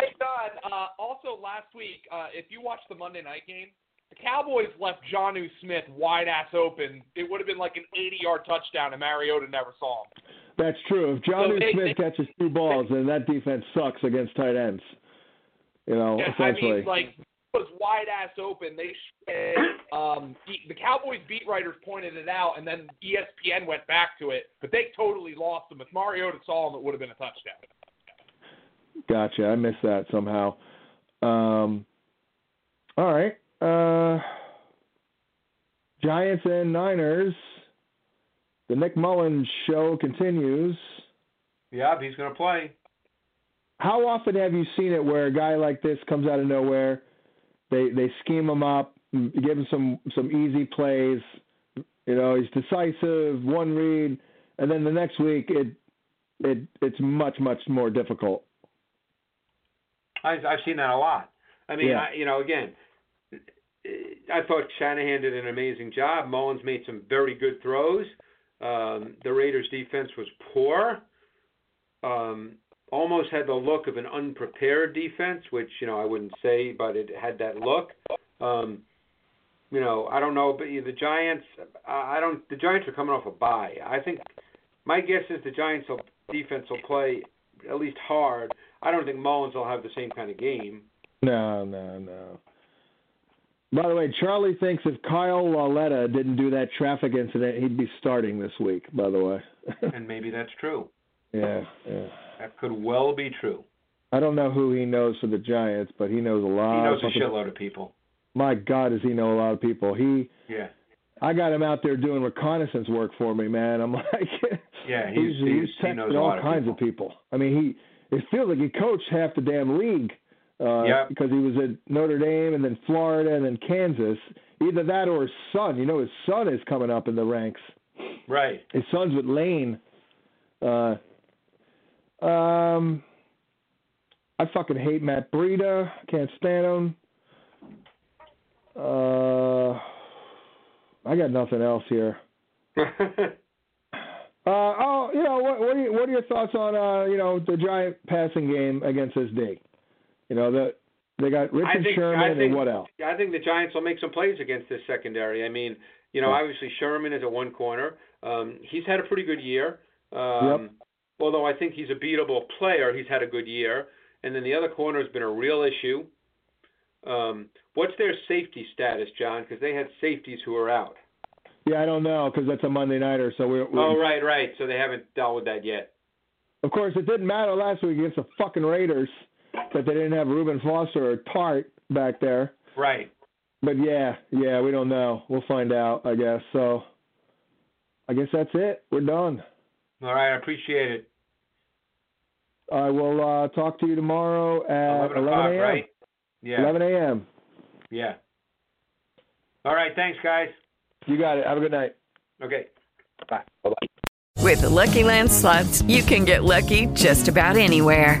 Hey, Don. Uh, also, last week, uh, if you watched the Monday night game, the Cowboys left Jonnu Smith wide ass open. It would have been like an 80-yard touchdown, and Mariota never saw him. that's true. If Jonnu So Smith they- catches two balls, then that defense sucks against tight ends. You know, Yeah, I mean, like it was wide ass open. They um, the, Cowboys beat writers pointed it out, and then ESPN went back to it, but they totally lost him. If Mariota saw him, it would have been a touchdown. Gotcha. I missed that somehow. Um, all right. Uh, Giants and Niners. The Nick Mullens show continues. Yeah, he's going to play. How often have you seen it where a guy like this comes out of nowhere? They they scheme him up, give him some some easy plays. You know, he's decisive, one read, and then the next week it it it's much much more difficult. I, I've seen that a lot. I mean, Yeah. I, you know, again, I thought Shanahan did an amazing job. Mullens made some very good throws. Um, the Raiders' defense was poor. Um, almost had the look of an unprepared defense, which you know I wouldn't say, but it had that look. Um, you know, I don't know, but the Giants, I don't. The Giants are coming off a bye. I think my guess is the Giants' will, defense will play at least hard. I don't think Mullens will have the same kind of game. No, no, no. By the way, Charlie thinks if Kyle Lauletta didn't do that traffic incident, he'd be starting this week. By the way, and maybe that's true. Yeah, yeah. That could well be true. I don't know who he knows for the Giants, but he knows a lot. He knows of a shitload of people. My God, does he know a lot of people? He, Yeah. I got him out there doing reconnaissance work for me, man. I'm like, Yeah, he's, he's, he's, he's he texting knows a all lot kinds of people. of people. I mean, he it feels like he coached half the damn league uh, Yep. because he was at Notre Dame and then Florida and then Kansas. Either that or his son. You know, his son is coming up in the ranks. Right. His son's with Lane. Uh, um, I fucking hate Matt Breida. Can't stand him. Uh, I got nothing else here. Uh, oh, you know, what what are, you, what are your thoughts on uh, you know, the giant passing game against this D? You know, the they got Richard think, Sherman think, and what else? I think the Giants will make some plays against this secondary. I mean, you know, Yeah. obviously Sherman is a one corner. Um, he's had a pretty good year. Um, Although I think he's a beatable player, he's had a good year. And then the other corner has been a real issue. Um, what's their safety status, John? Because they had safeties who are out. Yeah, I don't know because that's a Monday nighter. So we're, we're Oh, right, right. So they haven't dealt with that yet. of course it didn't matter last week against the fucking Raiders that they didn't have Reuben Foster or Tartt back there. Right. But yeah, yeah, we don't know. We'll find out, I guess. So I guess that's it. We're done. All right, I appreciate it. I will uh, talk to you tomorrow at 11 o'clock, a.m. right? Yeah. 11 a.m. Yeah. All right, thanks, guys. You got it. Have a good night. Okay. Bye. Bye-bye. With the Lucky Land slots, you can get lucky just about anywhere.